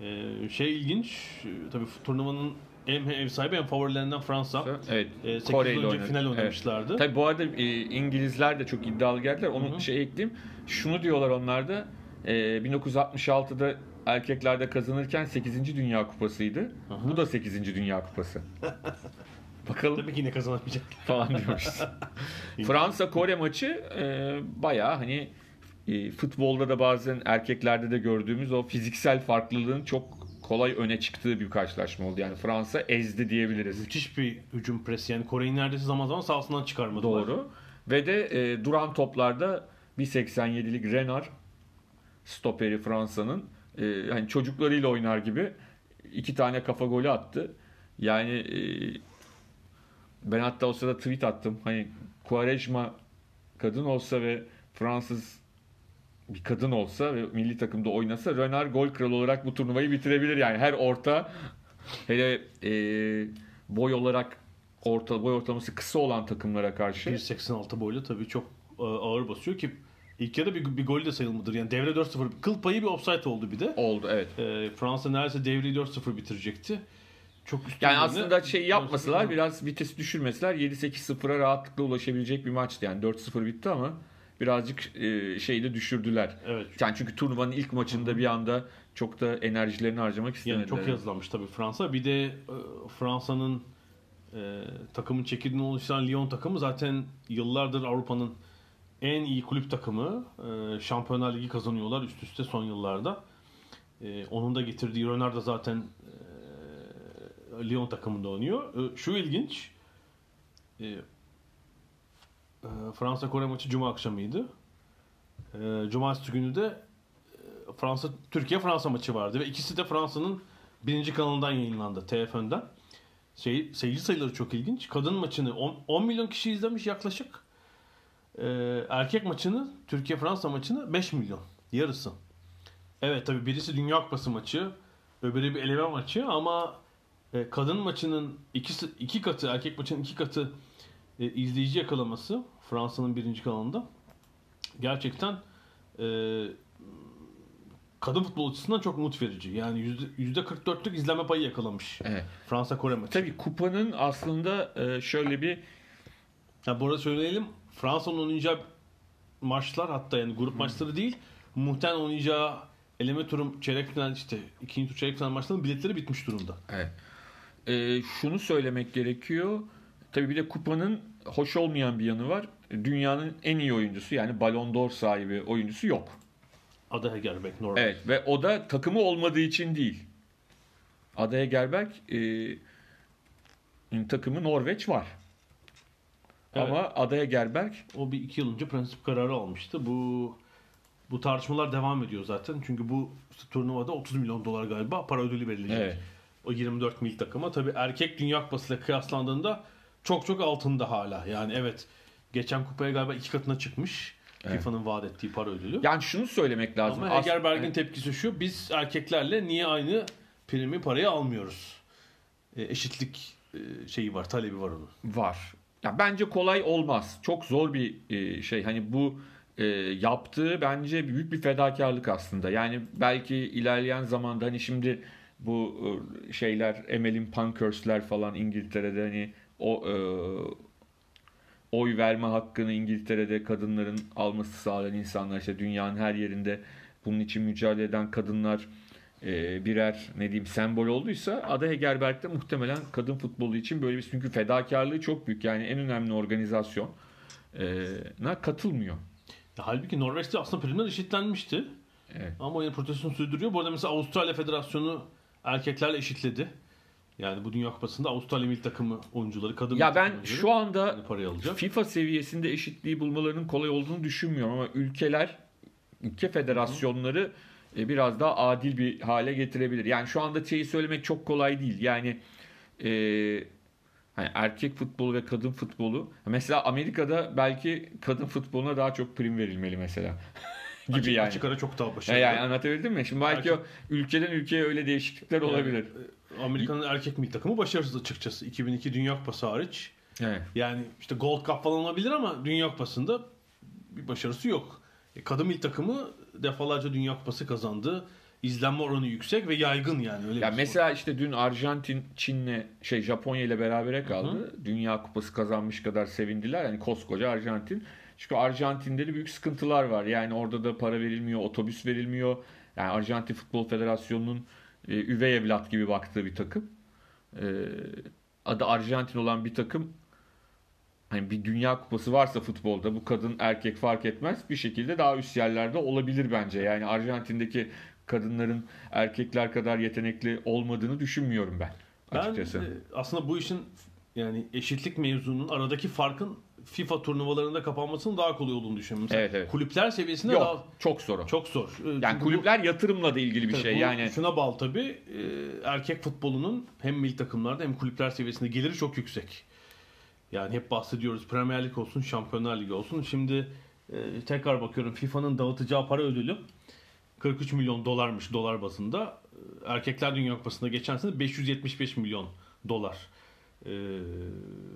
E, şey ilginç e, tabii turnuvanın hem ev sahibi hem favorilerinden Fransa. Evet. E, 8 Kore ile önce oynadı. final Evet. oynamışlardı. Tabii bu arada e, İngilizler de çok iddialı geldiler. Onu Hı hı. şey ekleyeyim. Şunu diyorlar onlar da e, 1966'da erkeklerde kazanırken 8. Dünya Kupası'ydı. Hı hı. Bu da 8. Dünya Kupası. Bakalım Tabii ki yine kazanamayacak. falan diyoruz. Fransa Kore maçı e, bayağı hani e, futbolda da bazen erkeklerde de gördüğümüz o fiziksel farklılığın çok kolay öne çıktığı bir karşılaşma oldu. Yani Fransa ezdi diyebiliriz. Müthiş bir hücum presi. Yani Kore'yi neredeyse zaman zaman sahasından çıkarmadılar. Doğru. Ve de e, duran toplarda 1.87'lik Renard stoperi Fransa'nın e, hani çocuklarıyla oynar gibi iki tane kafa golü attı. Yani e, ben hatta o sırada tweet attım. Hani Quaresma kadın olsa ve Fransız bir kadın olsa ve milli takımda oynasa Renard gol kralı olarak bu turnuvayı bitirebilir. Yani her orta hele e, boy olarak orta boy ortalaması kısa olan takımlara karşı 1.86 boylu tabii çok e, ağır basıyor ki ilk yarıda bir, bir gol de sayılmadır. Yani devre 4-0 kıl payı bir offside oldu bir de. oldu evet. E, Fransa neredeyse devreyi 4-0 bitirecekti. Çok üstün Yani aslında şey yapmasalar 4-0 biraz vites düşürmeseler 7-8-0'a rahatlıkla ulaşabilecek bir maçtı. Yani 4-0 bitti ama birazcık e, şeyi de düşürdüler. Evet. Yani çünkü turnuvanın ilk maçında bir anda çok da enerjilerini harcamak Yani istemediler. çok yazılanmış tabii Fransa. Bir de e, Fransa'nın e, takımın çekirdeğini oluşturan Lyon takımı zaten yıllardır Avrupa'nın en iyi kulüp takımı. E, Şampiyonlar Ligi kazanıyorlar üst üste son yıllarda. E, onun da getirdiği Renard da zaten e, Lyon takımında oynuyor. E, şu ilginç. E, Fransa Kore maçı Cuma akşamıydı. E, Cumartesi günü de Fransa Türkiye Fransa maçı vardı ve ikisi de Fransa'nın birinci kanalından yayınlandı TFN'den. Şey, seyirci sayıları çok ilginç. Kadın maçını 10, 10 milyon kişi izlemiş yaklaşık. Ee, erkek maçını Türkiye Fransa maçını 5 milyon yarısı. Evet tabi birisi Dünya Kupası maçı, öbürü bir eleme maçı ama e, kadın maçının ikisi iki katı, erkek maçının iki katı e, izleyici yakalaması Fransa'nın birinci kanalında gerçekten e, kadın futbol açısından çok umut verici. Yani yüzde, %44'lük izleme payı yakalamış Evet. Fransa Kore maçı. Tabii kupanın aslında e, şöyle bir Ya bu arada söyleyelim Fransa'nın oynayacağı maçlar hatta yani grup maçları değil muhtemelen oynayacağı eleme turu çeyrek final işte ikinci tur çeyrek final maçlarının biletleri bitmiş durumda. Evet. Ee, şunu söylemek gerekiyor. Tabii bir de kupanın hoş olmayan bir yanı var. Dünyanın en iyi oyuncusu yani Ballon d'Or sahibi oyuncusu yok. Ada Hegerbeck Norveç. Evet ve o da takımı olmadığı için değil. Ada Hegerberg e, takımı Norveç var. Evet. Ama Ada Hegerberg O bir iki yıl önce prensip kararı almıştı. Bu bu tartışmalar devam ediyor zaten. Çünkü bu turnuvada 30 milyon dolar galiba para ödülü verilecek. Evet. O 24 mil takıma. Tabii erkek Dünya Kupası ile kıyaslandığında çok çok altında hala. Yani evet geçen kupaya galiba iki katına çıkmış. Evet. FIFA'nın vaat ettiği para ödülü. yani şunu söylemek lazım. Ama As- Hegerberg'in tepkisi şu. Biz erkeklerle niye aynı primi parayı almıyoruz? E, eşitlik e, şeyi var, talebi var onun. var. Ya bence kolay olmaz. Çok zor bir e, şey. Hani bu e, yaptığı bence büyük bir fedakarlık aslında. Yani belki ilerleyen zamanda hani şimdi bu e, şeyler Emel'in Pankhurst'ler falan İngiltere'de hani o e, oy verme hakkını İngiltere'de kadınların alması sağlayan insanlar işte dünyanın her yerinde bunun için mücadele eden kadınlar e, birer ne diyeyim sembol olduysa Ada Hegerberg de muhtemelen kadın futbolu için böyle bir çünkü fedakarlığı çok büyük yani en önemli organizasyon e, na katılmıyor. Ya, halbuki Norveç'te aslında primler eşitlenmişti. Evet. Ama yine protestonu sürdürüyor. Bu arada mesela Avustralya Federasyonu erkeklerle eşitledi. Yani bu Dünya Kupası'nda Avustralya milli takımı oyuncuları, kadın Ya ben şu anda. FIFA seviyesinde eşitliği bulmalarının kolay olduğunu düşünmüyorum ama ülkeler, ülke federasyonları e, biraz daha adil bir hale getirebilir. Yani şu anda şeyi söylemek çok kolay değil. Yani e, hani erkek futbolu ve kadın futbolu. Mesela Amerika'da belki kadın futboluna daha çok prim verilmeli mesela. gibi açık, yani. Açık ara çok daha başarılı. yani anlatabildim mi? Şimdi belki Erkek- o ülkeden ülkeye öyle değişiklikler Yani, olabilir. Amerika'nın erkek milli takımı başarısız açıkçası. 2002 Dünya Kupası hariç. Evet. Yani işte Gold Cup falan olabilir ama Dünya Kupası'nda bir başarısı yok. E, kadın milli takımı defalarca Dünya Kupası kazandı. İzlenme oranı yüksek ve yaygın yani öyle Ya bir spor. mesela işte dün Arjantin Çin'le şey Japonya ile berabere kaldı. Dünya Kupası kazanmış kadar sevindiler. Yani koskoca Arjantin. Çünkü Arjantin'de de büyük sıkıntılar var. Yani orada da para verilmiyor, otobüs verilmiyor. Yani Arjantin Futbol Federasyonu'nun e, üvey evlat gibi baktığı bir takım. E, adı Arjantin olan bir takım hani bir dünya kupası varsa futbolda bu kadın erkek fark etmez bir şekilde daha üst yerlerde olabilir bence. Yani Arjantin'deki kadınların erkekler kadar yetenekli olmadığını düşünmüyorum ben Ben açıkçası. e, aslında bu işin yani eşitlik mevzunun aradaki farkın FIFA turnuvalarında kapanmasının daha kolay olduğunu düşünüyorum. Mesela Evet, evet. Kulüpler seviyesinde Yok daha çok zor çok zor. E, Yani çünkü bu- kulüpler yatırımla da ilgili bir şey. bu Yani şuna bağlı tabii. e, erkek futbolunun hem milli takımlarda hem kulüpler seviyesinde geliri çok yüksek. Yani hep bahsediyoruz Premier Lig olsun, Şampiyonlar Ligi olsun. Şimdi e, tekrar bakıyorum FIFA'nın dağıtacağı para ödülü 43 milyon dolarmış dolar bazında. E, Erkekler Dünya Kupası'nda geçen sene 575 milyon dolar. E,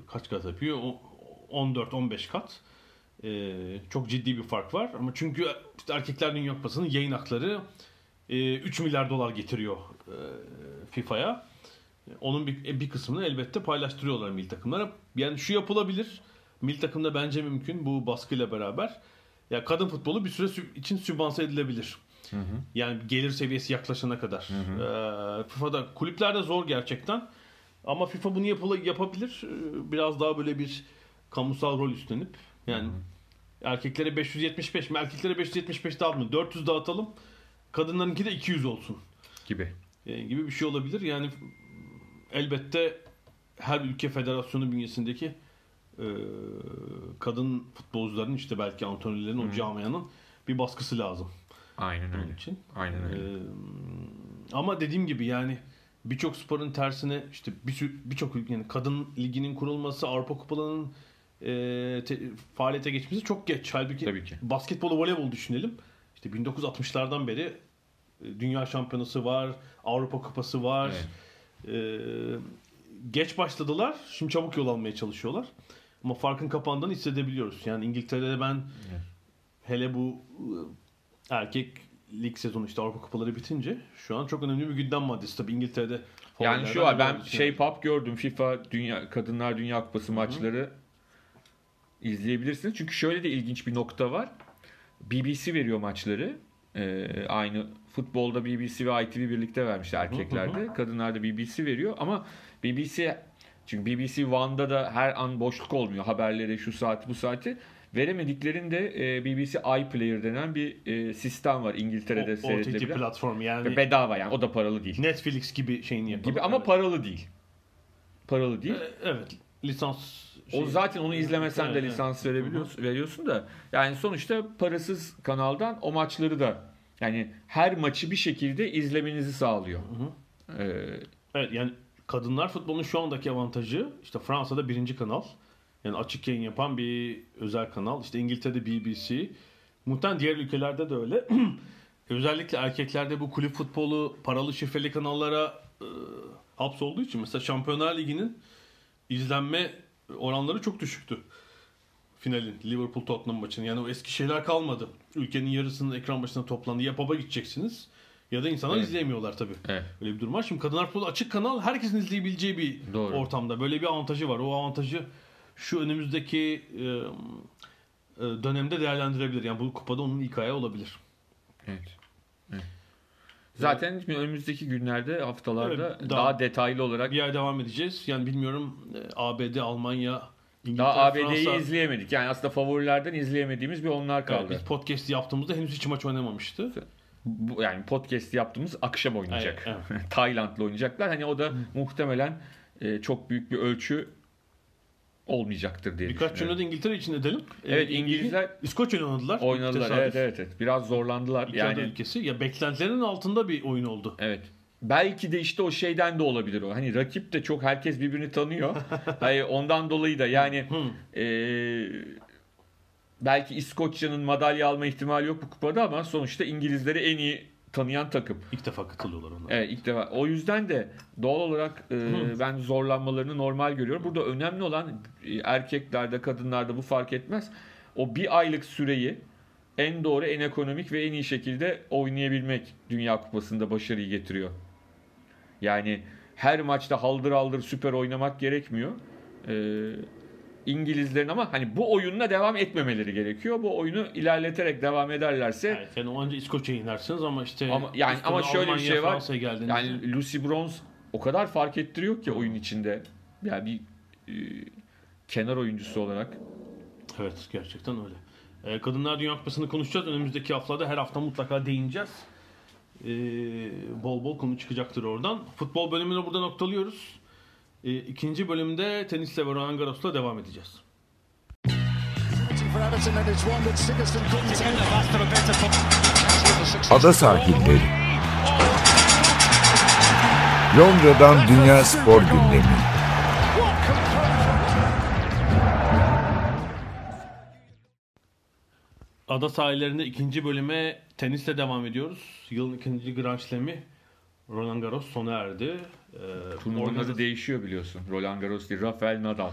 kaç kat yapıyor? O- 14-15 kat. E, çok ciddi bir fark var. Ama çünkü işte Erkekler Dünya Kupası'nın yayın hakları e, 3 milyar dolar getiriyor e, FIFA'ya. Onun bir, bir kısmını elbette paylaştırıyorlar milli takımlara. Yani şu yapılabilir. Milli takımda bence mümkün bu baskıyla beraber. Ya kadın futbolu bir süre sü- için sübvanse edilebilir. Yani gelir seviyesi yaklaşana kadar. Ee, FIFA'da kulüplerde zor gerçekten. Ama FIFA bunu yapıla, yapabilir. Ee, Biraz daha böyle bir kamusal rol üstlenip yani erkeklere 575 mi? Erkeklere 575 dağıtma. 400 dağıtalım. Kadınlarınki de 200 olsun gibi. e, gibi bir şey olabilir. Yani elbette her ülke federasyonu bünyesindeki e, kadın futbolcuların işte belki antrenörlerin o camianın bir baskısı lazım Aynen bunun öyle. için. Aynen öyle. E, ama dediğim gibi yani birçok sporun tersine işte bir birçok ülke- yani kadın liginin kurulması, Avrupa Kupalarının e, te- faaliyete geçmesi çok geç. Halbuki Tabii ki. basketbolu, voleybol düşünelim. İşte 1960'lardan beri e, dünya şampiyonası var, Avrupa Kupası var. Evet. E, geç başladılar. Şimdi çabuk yol almaya çalışıyorlar. Ama farkın kapandığını hissedebiliyoruz. Yani İngiltere'de ben Evet. hele bu e, erkek lig sezonu işte Avrupa Kupaları bitince şu an çok önemli bir gündem maddesi. Tabii İngiltere'de Yani şu var ben şey pub gördüm FIFA Dünya Kadınlar Dünya Kupası maçları izleyebilirsiniz. Çünkü şöyle de ilginç bir nokta var. BBC veriyor maçları. Ee, aynı futbolda BBC ve ITV birlikte vermişler erkeklerde. Kadınlarda BBC veriyor ama BBC çünkü BBC One'da da her an boşluk olmuyor. Haberleri şu saat bu saati veremediklerinde e, BBC iPlayer denen bir e, sistem var İngiltere'de O- OTT seyredilebilen. platformu yani Bedava yani o da paralı değil. Netflix gibi şeyini yapalım. Gibi ama Evet. paralı değil. Paralı değil. E, Evet. Lisans O şeyi- zaten onu izlemesen de Evet, evet. lisans verebiliyorsun, veriyorsun da yani sonuçta parasız kanaldan o maçları da yani her maçı bir şekilde izlemenizi sağlıyor. Ee, Evet yani kadınlar futbolunun şu andaki avantajı işte Fransa'da birinci kanal. Yani açık yayın yapan bir özel kanal. İşte İngiltere'de BBC. Muhtemelen diğer ülkelerde de öyle. Özellikle erkeklerde bu kulüp futbolu paralı şifreli kanallara e, hapsolduğu için mesela Şampiyonlar Ligi'nin izlenme oranları çok düşüktü. Finalin Liverpool Tottenham maçının. Yani o eski şeyler kalmadı. Ülkenin yarısının ekran başına toplandı. Ya pub'a gideceksiniz ya da insanlar Evet. izleyemiyorlar tabii. evet. Öyle bir durum var. Şimdi kadınlar futbolu açık kanal herkesin izleyebileceği bir Doğru. ortamda. Böyle bir avantajı var. O avantajı şu önümüzdeki e, e, dönemde değerlendirebilir. Yani bu kupada onun ilk ayağı olabilir. Evet. Evet. Zaten önümüzdeki günlerde, haftalarda Evet, daha, daha- detaylı olarak Bir ay devam edeceğiz. Yani bilmiyorum e, ABD, Almanya, İngiltere, daha ABD'yi Fransa. izleyemedik. Yani aslında favorilerden izleyemediğimiz bir onlar Evet, kaldı. biz podcast yaptığımızda henüz hiç maç oynamamıştı. bu, yani podcast yaptığımız akşam oynayacak. Evet, Tayland'la oynayacaklar. Hani o da muhtemelen e, çok büyük bir ölçü olmayacaktır diye Birkaç düşünüyorum. de İngiltere için edelim. Evet, Ee, İngilizler- İskoçya oynadılar. Oynadılar. Evet, evet evet. Biraz zorlandılar. Ada yani ülkesi. Ya beklentilerin altında bir oyun oldu. Evet. Belki de işte o şeyden de olabilir o. Hani rakip de çok herkes birbirini tanıyor. Hayır ondan dolayı da yani eee, belki İskoçya'nın madalya alma ihtimali yok bu kupada ama sonuçta İngilizleri en iyi tanıyan takım. İlk defa katılıyorlar ona. Evet ilk defa. O yüzden de doğal olarak e, ben zorlanmalarını normal görüyorum. Burada önemli olan e, erkeklerde, kadınlarda bu fark etmez. O bir aylık süreyi en doğru, en ekonomik ve en iyi şekilde oynayabilmek Dünya Kupası'nda başarıyı getiriyor. Yani her maçta haldır haldır süper oynamak gerekmiyor. Ee, İngilizlerin ama hani bu oyunla devam etmemeleri gerekiyor. Bu oyunu ilerleterek devam ederlerse yani o anca İskoçya'ya inersiniz ama işte Ama- yani ama şöyle bir Almanya, şey var. Yani Lucy Bronze o kadar fark ettiriyor ki oyun içinde. Yani bir e, kenar oyuncusu olarak. Evet gerçekten öyle. Ee, Kadınlar Dünya Kupası'nı konuşacağız. Önümüzdeki haftada her hafta mutlaka değineceğiz. Ee, bol bol konu çıkacaktır oradan. Futbol bölümünü burada noktalıyoruz. Ee, ikinci bölümde tenisle ve Roland Garros'la devam edeceğiz. Ada sahilleri. Londra'dan Dünya Spor Gündemi. Ada sahillerinde ikinci bölüme tenisle devam ediyoruz. Yılın ikinci Grand Slam'i Roland Garros sona erdi. Ee, Turnuvanın adı değişiyor biliyorsun. Roland Garros değil, Rafael Nadal.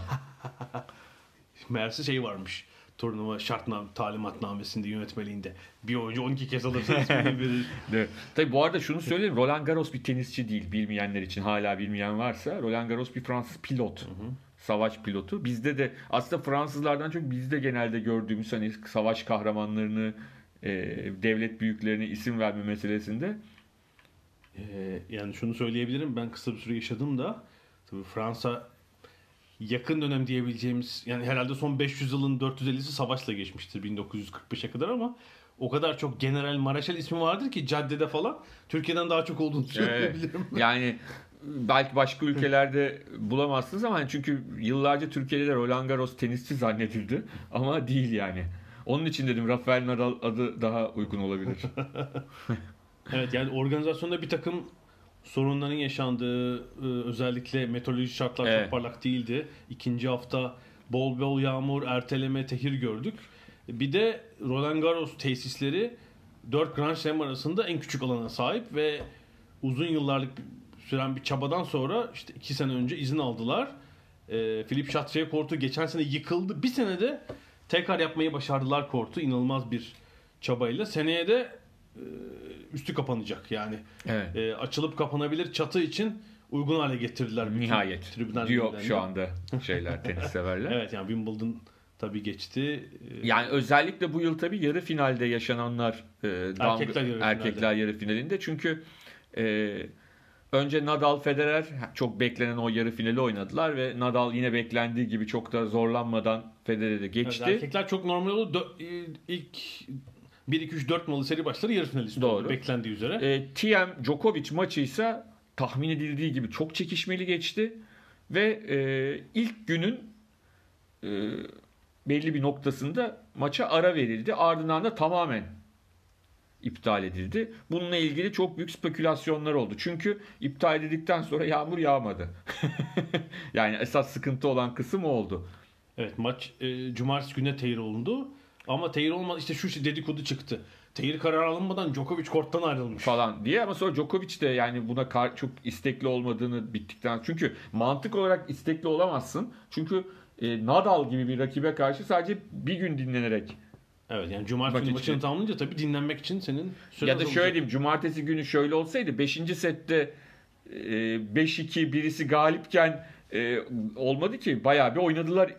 Meğerse şey varmış. Turnuva şartname, talimatnamesinde yönetmeliğinde. Bir oyuncu 12 kez alırsa ismini verir. Tabii bu arada şunu söyleyeyim. Roland Garros bir tenisçi değil. Bilmeyenler için hala bilmeyen varsa. Roland Garros bir Fransız pilot. Savaş pilotu. Bizde de aslında Fransızlardan çok bizde genelde gördüğümüz hani savaş kahramanlarını, e, devlet büyüklerine isim verme meselesinde Ee, yani şunu söyleyebilirim. Ben kısa bir süre yaşadım da. Tabii Fransa yakın dönem diyebileceğimiz yani herhalde son 500 yılın 450'si savaşla geçmiştir 1945'e kadar ama o kadar çok general mareşal ismi vardır ki caddede falan Türkiye'den daha çok olduğunu söyleyebilirim. yani belki başka ülkelerde bulamazsınız ama çünkü yıllarca Türkiye'de de Roland Garros tenisçi zannedildi ama değil yani. Onun için dedim Rafael Nadal adı daha uygun olabilir. Evet yani organizasyonda bir takım sorunların yaşandığı e, özellikle meteorolojik şartlar Evet. çok parlak değildi. İkinci hafta bol bol yağmur, erteleme, tehir gördük. Bir de Roland Garros tesisleri 4 Grand Slam arasında en küçük alana sahip ve uzun yıllarlık süren bir çabadan sonra işte 2 sene önce izin aldılar. E, Philippe Chatrier kortu geçen sene yıkıldı. Bir senede tekrar yapmayı başardılar kortu. İnanılmaz bir çabayla. Seneye de üstü kapanacak yani. evet. E, açılıp kapanabilir çatı için uygun hale getirdiler. Nihayet tribünler diyor şu anda şeyler tenis severler. Evet yani Wimbledon tabii geçti. E, Yani özellikle bu yıl tabii yarı finalde yaşananlar e, Erkekler yarı finalde. erkekler yarı finalinde çünkü e, önce Nadal Federer çok beklenen o yarı finali oynadılar ve Nadal yine beklendiği gibi çok da zorlanmadan Federer'i evet, geçti. erkekler çok normal oldu. Dö- e, ilk 1 2 3 4 numaralı seri başları yarı finalisti Doğru. oldu beklendiği üzere. E, TM Djokovic maçı ise tahmin edildiği gibi çok çekişmeli geçti ve e, ilk günün e, belli bir noktasında maça ara verildi. Ardından da tamamen iptal edildi. Bununla ilgili çok büyük spekülasyonlar oldu. Çünkü iptal edildikten sonra yağmur yağmadı. yani esas sıkıntı olan kısım oldu. Evet maç e, cumartesi gününe tehir olundu. Ama tehir olmadı işte şu dedikodu çıktı. Tehir kararı alınmadan Djokovic korttan ayrılmış. falan diye ama sonra Djokovic de yani buna kar- çok istekli olmadığını bittikten çünkü mantık olarak istekli olamazsın. Çünkü e, Nadal gibi bir rakibe karşı sadece bir gün dinlenerek Evet yani cumartesi Maç günü maçını tamamlayınca tabii dinlenmek için senin ya da şöyle diyeyim cumartesi günü şöyle olsaydı 5. sette e, 5-2 birisi galipken e, olmadı ki bayağı bir oynadılar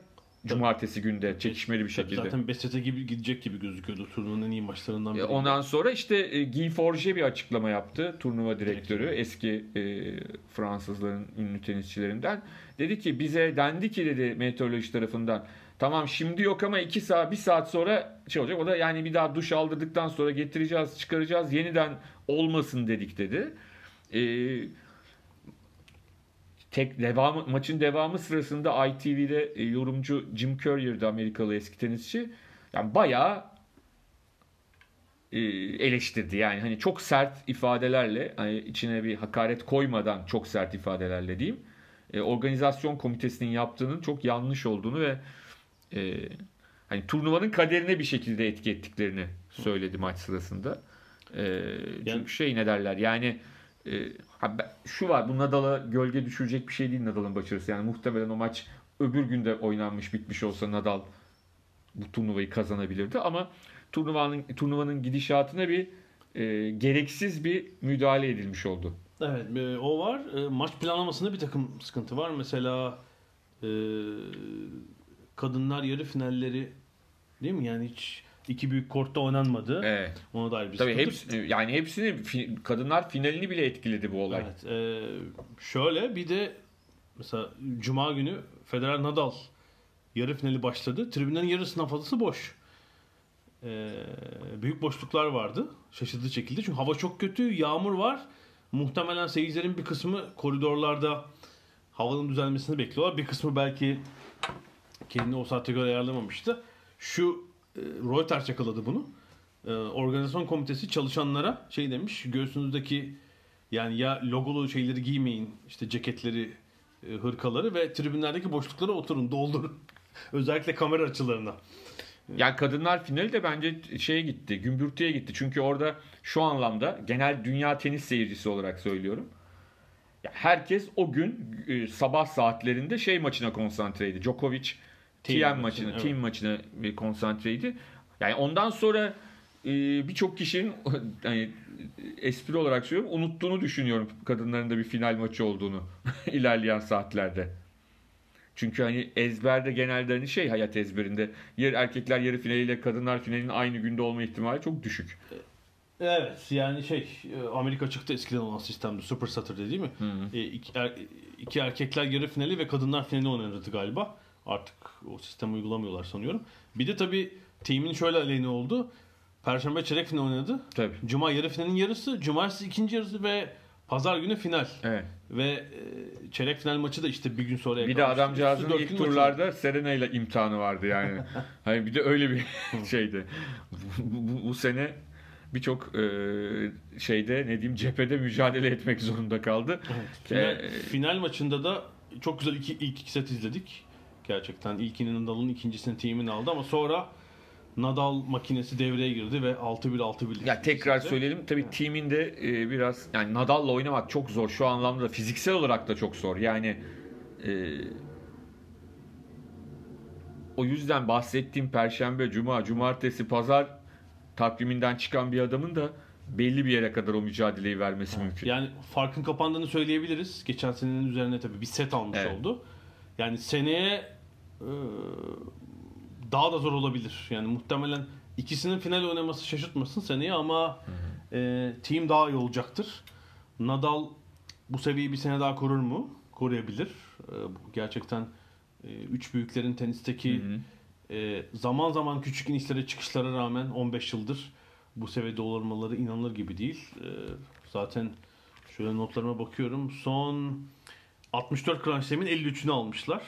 Cumartesi günde çekişmeli bir şekilde. Zaten 5 sete gibi gidecek gibi gözüküyordu. Turnuvanın en iyi maçlarından biri. E, Ondan sonra işte e, Guy Forget bir açıklama yaptı. Turnuva direktörü eski e, Fransızların ünlü tenisçilerinden. Dedi ki bize dendi ki dedi meteoroloji tarafından tamam şimdi yok ama 2 saat 1 saat sonra şey olacak. O da yani bir daha duş aldırdıktan sonra getireceğiz çıkaracağız yeniden olmasın dedik dedi. E, tek devamı, maçın devamı sırasında ITV'de e, yorumcu Jim Courier'di Amerikalı eski tenisçi. Yani bayağı e, eleştirdi. Yani hani çok sert ifadelerle hani içine bir hakaret koymadan çok sert ifadelerle diyeyim. E, organizasyon komitesinin yaptığının çok yanlış olduğunu ve e, hani turnuvanın kaderine bir şekilde etki ettiklerini söyledi maç sırasında. E, çünkü Yani- şey ne derler yani şu var bu Nadal'a gölge düşürecek bir şey değil Nadal'ın başarısı. Yani muhtemelen o maç öbür günde oynanmış bitmiş olsa Nadal bu turnuvayı kazanabilirdi ama turnuvanın turnuvanın gidişatına bir e, gereksiz bir müdahale edilmiş oldu. Evet e, o var. E, maç planlamasında bir takım sıkıntı var. Mesela e, kadınlar yarı finalleri değil mi? Yani hiç iki büyük kortta oynanmadı. Evet. Ona dair bir Tabii sıkıntı. yani hepsini kadınlar finalini bile etkiledi bu olay. Evet. e, şöyle bir de mesela Cuma günü Federer Nadal yarı finali başladı. Tribünlerin yarısından fazlası boş. E, büyük boşluklar vardı. Şaşırtıcı şekilde. Çünkü hava çok kötü. Yağmur var. Muhtemelen seyircilerin bir kısmı koridorlarda havanın düzelmesini bekliyorlar. Bir kısmı belki kendini o saate göre ayarlamamıştı. Şu Reuters yakaladı bunu. E, organizasyon komitesi çalışanlara şey demiş. Göğsünüzdeki yani ya logolu şeyleri giymeyin. işte ceketleri, e, hırkaları ve tribünlerdeki boşluklara oturun, doldurun. Özellikle kamera açılarına. Yani kadınlar finali de bence şeye gitti, gümbürtüye gitti. Çünkü orada şu anlamda genel dünya tenis seyircisi olarak söylüyorum. Herkes o gün e, sabah saatlerinde şey maçına konsantreydi. Djokovic TM maçına, evet. team maçına e, konsantreydi. Yani ondan sonra e, birçok kişinin hani, espri olarak söylüyorum unuttuğunu düşünüyorum kadınların da bir final maçı olduğunu ilerleyen saatlerde. Çünkü hani ezberde genelde hani şey hayat ezberinde yer erkekler yarı finaliyle kadınlar finalinin aynı günde olma ihtimali çok düşük. Evet yani şey e, Amerika çıktı eskiden olan sistemde Super Saturday değil mi? E, iki, er- iki erkekler yarı finali ve kadınlar finali oynanırdı galiba. Artık o sistemi uygulamıyorlar sanıyorum. Bir de tabii team'in şöyle aleyhine oldu. Perşembe çeyrek final oynadı. Tabii. Cuma yarı finalin yarısı, cumartesi ikinci yarısı ve pazar günü final. Evet. Ve e, çeyrek final maçı da işte bir gün sonra Bir de adamcağızın ilk gün maçı. turlarda Serena ile imtihanı vardı yani. hani bir de öyle bir şeydi. Bu, bu, bu sene birçok e, şeyde ne diyeyim cephede mücadele etmek zorunda kaldı. Final, Ee, final maçında da çok güzel iki, ilk iki set izledik. Gerçekten ilkini Nadal'ın ikincisini team'in aldı ama sonra Nadal makinesi devreye girdi ve 6-1 6-1. Ya tekrar söyleyelim tabii team'in de e, biraz yani Nadal'la oynamak çok zor şu anlamda fiziksel olarak da çok zor. Yani e, o yüzden bahsettiğim perşembe, cuma, cumartesi, pazar takviminden çıkan bir adamın da belli bir yere kadar o mücadeleyi vermesi mümkün. Yani farkın kapandığını söyleyebiliriz. Geçen senenin üzerine tabii bir set almış Evet. oldu. Yani seneye daha da zor olabilir. Yani muhtemelen ikisinin final oynaması şaşırtmasın seneye ama e, team daha iyi olacaktır. Nadal bu seviyeyi bir sene daha korur mu? Koruyabilir. E, bu gerçekten e, üç büyüklerin tenisteki e, zaman zaman küçük inişlere çıkışlara rağmen 15 yıldır bu seviyede olmaları inanılır gibi değil. E, zaten şöyle notlarıma bakıyorum. Son 64 Grand Slam'in 53'ünü almışlar.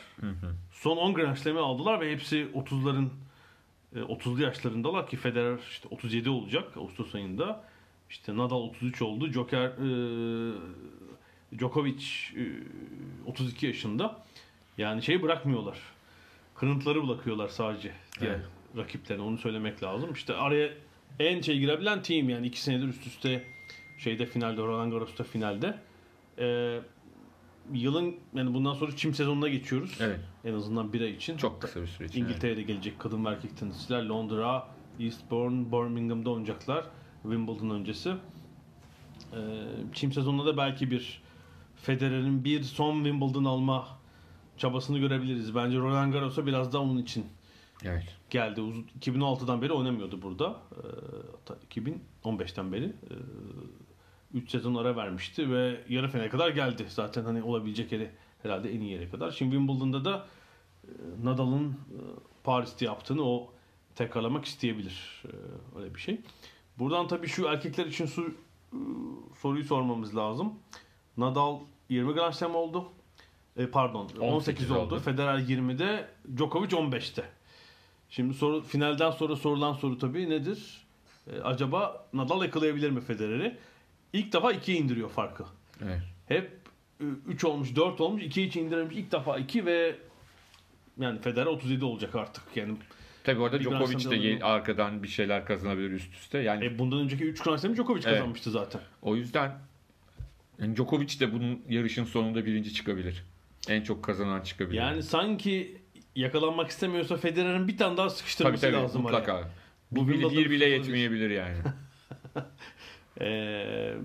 Son 10 Grand Slam'i aldılar ve hepsi 30'ların e, 30'lu yaşlarındalar ki Federer işte 37 olacak Ağustos ayında. İşte Nadal 33 oldu. Joker e, Djokovic e, 32 yaşında. Yani şeyi bırakmıyorlar. Kırıntıları bırakıyorlar sadece diğer Evet. rakiplerine. Onu söylemek lazım. İşte araya en şey girebilen team yani iki senedir üst üste şeyde finalde Roland Garros'ta finalde. Ee, yılın yani bundan sonra çim sezonuna geçiyoruz. Evet. En azından bir ay için. Çok kısa bir süre için. evet. İngiltere'de gelecek kadın ve erkek tenisçiler Londra, Eastbourne, Birmingham'da oynayacaklar. Wimbledon öncesi. Ee, çim sezonunda da belki bir Federer'in bir son Wimbledon alma çabasını görebiliriz. Bence Roland Garros'a biraz da onun için Evet. geldi. Uzun- 2016'dan beri oynamıyordu burada. Ee, hatta 2015'ten beri 3 sezon ara vermişti ve yarı finale kadar geldi. Zaten hani olabilecek yere herhalde en iyi yere kadar. Şimdi Wimbledon'da da e, Nadal'ın e, Paris'te yaptığını o tekrarlamak isteyebilir. Ee, Öyle bir şey. Buradan tabii şu erkekler için su, e, soruyu sormamız lazım. Nadal 20 Grand Slam oldu. E, pardon 18, 18 oldu. oldu. Federer 20'de, Djokovic 15'te. Şimdi soru finalden sonra sorulan soru tabii nedir? E, acaba Nadal yakalayabilir mi Federer'i? İlk defa 2'ye indiriyor farkı. Evet. Hep 3 olmuş, 4 olmuş, 2'ye hiç indirmemiş. İlk defa 2 ve yani Federer 37 olacak artık. Yani Tabii orada Djokovic de gel- arkadan bir şeyler kazanabilir üst üste. Yani e, bundan önceki 3 Grand Slam'i Djokovic Evet. kazanmıştı zaten. o yüzden yani Djokovic de bunun yarışın sonunda birinci çıkabilir. En çok kazanan çıkabilir. Yani sanki yakalanmak istemiyorsa Federer'in bir tane daha tabii sıkıştırması tabii lazım mutlaka. araya. Bu bir, bir bile yetmeyebilir yani. Ee,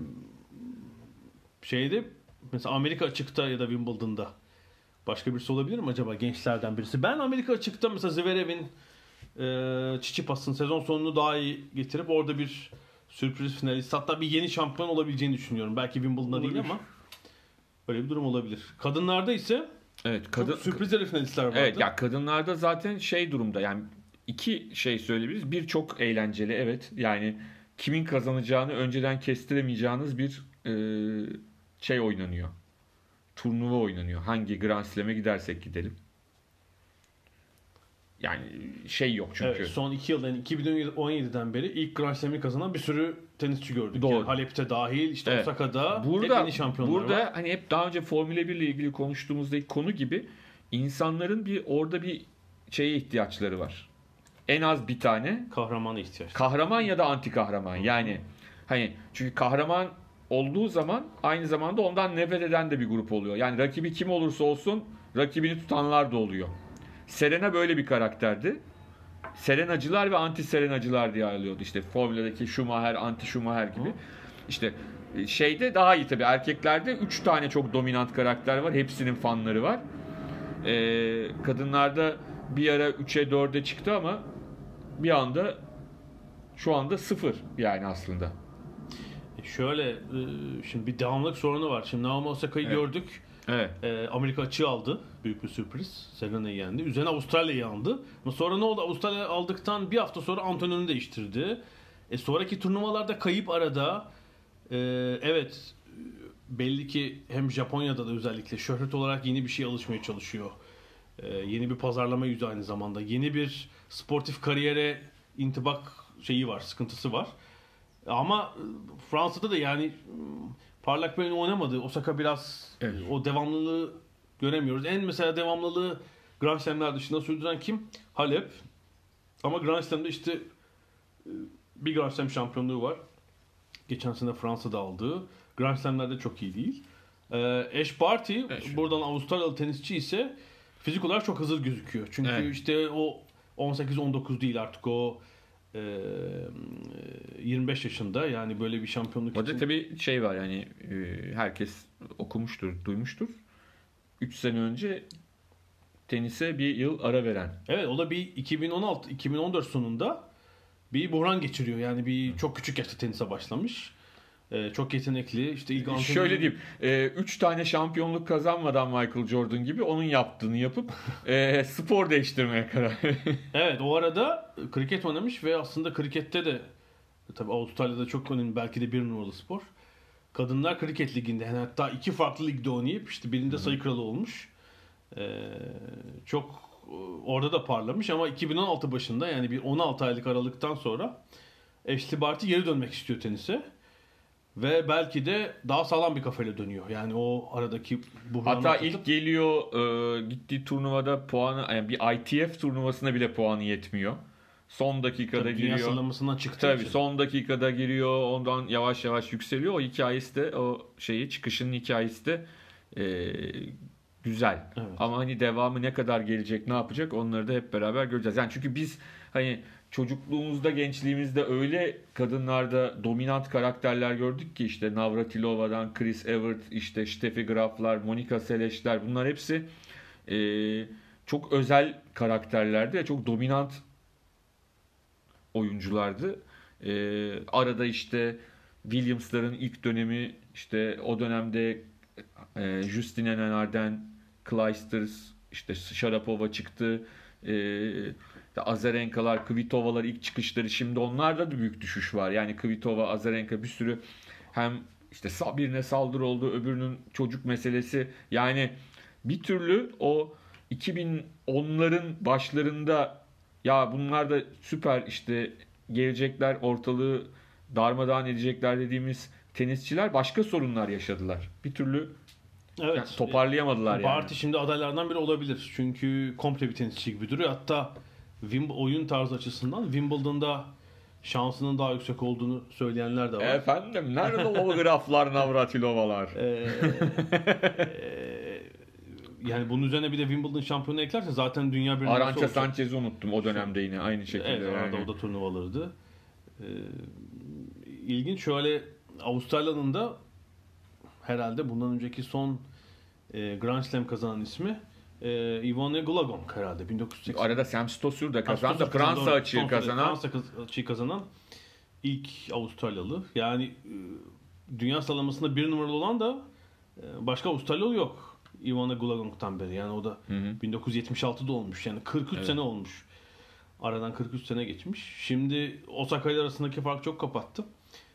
şeyde mesela Amerika açıkta ya da Wimbledon'da başka birisi olabilir mi acaba gençlerden birisi? Ben Amerika açıkta mesela Zverev'in e, Çiçipas'ın sezon sonunu daha iyi getirip orada bir sürpriz finalist hatta bir yeni şampiyon olabileceğini düşünüyorum. Belki Wimbledon'da değil ama öyle bir durum olabilir. Kadınlarda ise Evet, kadın, sürpriz finalistler vardı. Evet ya kadınlarda zaten şey durumda yani iki şey söyleyebiliriz. Bir çok eğlenceli evet. Yani kimin kazanacağını önceden kestiremeyeceğiniz bir e, şey oynanıyor. Turnuva oynanıyor. Hangi Grand Slam'e gidersek gidelim. Yani şey yok çünkü. Evet, son iki yılda yani 2017'den beri ilk Grand Slam'i kazanan bir sürü tenisçi gördük. Doğru. Yani Halep'te dahil, işte Evet. Osaka'da hep Burada yeni şampiyonlar burada var. hani hep daha önce Formula 1 ile ilgili konuştuğumuzdaki konu gibi insanların bir orada bir şeye ihtiyaçları var. En az bir tane Kahramana ihtiyaç. kahraman ya da anti kahraman. Yani hani çünkü kahraman olduğu zaman aynı zamanda ondan nefret eden de bir grup oluyor. Yani rakibi kim olursa olsun rakibini tutanlar da oluyor. Serena böyle bir karakterdi. Serenacılar ve anti serenacılar diye ayrılıyordu. İşte Formula'daki Schumacher, anti Schumacher gibi. İşte e, şeyde daha iyi tabii. Erkeklerde 3 tane çok dominant karakter var. Hepsinin fanları var. Ee, kadınlarda bir ara 3'e 4'e çıktı ama bir anda şu anda sıfır yani aslında. E Şöyle e, şimdi bir devamlılık sorunu var. Şimdi Naomi Osaka'yı Evet. gördük. Evet. E, Amerika açığı aldı. Büyük bir sürpriz. Serena'yı yendi. Üzerine Avustralya'yı aldı. Ama sonra ne oldu? Avustralya aldıktan bir hafta sonra antrenörünü değiştirdi. E, sonraki turnuvalarda kayıp arada e, evet belli ki hem Japonya'da da özellikle şöhret olarak yeni bir şey alışmaya çalışıyor. E, yeni bir pazarlama yüzü aynı zamanda. Yeni bir sportif kariyere intibak şeyi var, sıkıntısı var. Ama e, Fransa'da da yani mm, parlak bir oynamadı. Osaka biraz Evet. o devamlılığı göremiyoruz. En mesela devamlılığı Grand Slam'ler dışında sürdüren kim? Halep. Ama Grand Slam'de işte e, bir Grand Slam şampiyonluğu var. Geçen sene Fransa'da aldığı. Grand Slam'lerde çok iyi değil. Ee, Ash Barty Ash. buradan Avustralyalı tenisçi ise fizik olarak çok hazır gözüküyor. Çünkü Evet. işte o 18-19 değil artık o e, 25 yaşında yani böyle bir şampiyonluk Orada için tabii şey var yani herkes okumuştur, duymuştur. 3 sene önce tenise bir yıl ara veren. Evet o da bir 2016 2014 sonunda bir buhran geçiriyor. Yani bir çok küçük yaşta tenise başlamış. Ee, çok yetenekli. İşte ilk antrenörü- Şöyle diyeyim. 3 tane şampiyonluk kazanmadan Michael Jordan gibi onun yaptığını yapıp e, spor değiştirmeye karar Evet o arada kriket oynamış ve aslında krikette de tabii Avustralya'da çok önemli belki de bir numaralı spor. Kadınlar kriket liginde yani hatta iki farklı ligde oynayıp işte birinde sayı kralı olmuş. Ee, çok e, orada da parlamış ama 2016 başında yani bir 16 aylık aralıktan sonra Ashley Barty geri dönmek istiyor tenise. Ve belki de daha sağlam bir kafayla dönüyor. Yani o aradaki buhranı Hatta atlatıp- ilk geliyor e, gittiği turnuvada puanı yani bir ITF turnuvasına bile puanı yetmiyor. Son dakikada Tabii dünya giriyor. sıralamasından çıktığı Tabii için. son dakikada giriyor. Ondan yavaş yavaş yükseliyor. O hikayesi de o şeyi çıkışının hikayesi de e, güzel. Evet. Ama hani devamı ne kadar gelecek, ne yapacak onları da hep beraber göreceğiz. Yani çünkü biz hani çocukluğumuzda, gençliğimizde öyle kadınlarda dominant karakterler gördük ki işte Navratilova'dan Chris Evert, işte Steffi Graf'lar, Monica Seles'ler bunlar hepsi e, çok özel karakterlerdi çok dominant oyunculardı. E, arada işte Williams'ların ilk dönemi işte o dönemde e, Justin Enarden, Clijsters, işte Sharapova çıktı. E, Azarenkalar, Kvitovalar ilk çıkışları şimdi onlarda da büyük düşüş var. Yani Kvitova, Azarenka bir sürü hem işte birine saldırı oldu, öbürünün çocuk meselesi. Yani bir türlü o 2010'ların başlarında ya bunlar da süper işte gelecekler ortalığı darmadağın edecekler dediğimiz tenisçiler başka sorunlar yaşadılar. Bir türlü Evet. yani toparlayamadılar yani. Barty şimdi adaylardan biri olabilir. Çünkü komple bir tenisçi gibi duruyor. Hatta Wim- oyun tarzı açısından Wimbledon'da şansının daha yüksek olduğunu söyleyenler de var. Efendim nerede o graflar Navratilovalar? Ee, e, yani bunun üzerine bir de Wimbledon şampiyonu eklerse zaten dünya bir Arança Sanchez'i unuttum o dönemde yine aynı şekilde. Evet orada yani. o da turnuvalardı. Ee, ilginç şöyle Avustralya'nın da herhalde bundan önceki son e, Grand Slam kazanan ismi e, Ivone Gulagong herhalde 1980. Arada Sam Stosur da kazandı. Avustralya Fransa kazandı, açığı kazanan. Fransa açığı kazanan ilk Avustralyalı. Yani e, dünya sıralamasında bir numaralı olan da e, başka Avustralyalı yok. Ivana Gulagong'tan beri. Yani o da Hı hı. 1976'da olmuş. Yani 43 Evet. sene olmuş. Aradan 43 sene geçmiş. Şimdi Osaka ile arasındaki fark çok kapattı.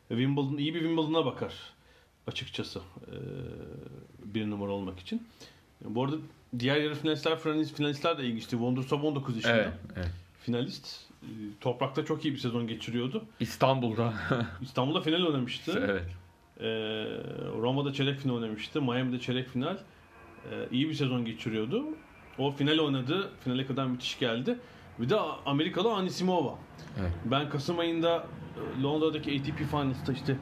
Wimbledon iyi bir Wimbledon'a bakar açıkçası. e, bir numara olmak için. Bu arada diğer yarı finalistler, finalist- finalistler de ilginçti. Wondersov 19 yaşında Evet, evet. finalist. Ee, Toprakta çok iyi bir sezon geçiriyordu. İstanbul'da. İstanbul'da final oynamıştı. evet. Ee, Roma'da çeyrek final oynamıştı. Miami'de çeyrek final. Ee, iyi bir sezon geçiriyordu. O final oynadı. Finale kadar müthiş geldi. Bir de Amerikalı Anisimova. Evet. Ben Kasım ayında e, Londra'daki ATP Finals'ta işte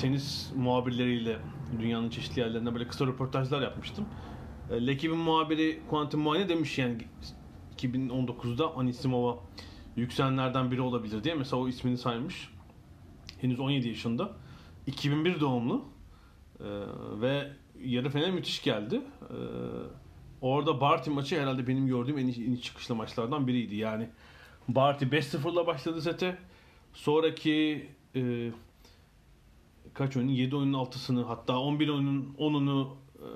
tenis muhabirleriyle dünyanın çeşitli yerlerine böyle kısa röportajlar yapmıştım. E, Lekib'in muhabiri Quentin Muayne demiş yani 2019'da Anisimova yükselenlerden biri olabilir diye. Mesela o ismini saymış. Henüz 17 yaşında. 2001 doğumlu. E, ve yarı final müthiş geldi. E, orada Barty maçı herhalde benim gördüğüm en iyi, en iyi çıkışlı maçlardan biriydi. Yani Barty 5-0'la başladı sete. Sonraki e, kaç oyunun? 7 oyunun 6'sını hatta 11 oyunun 10'unu e,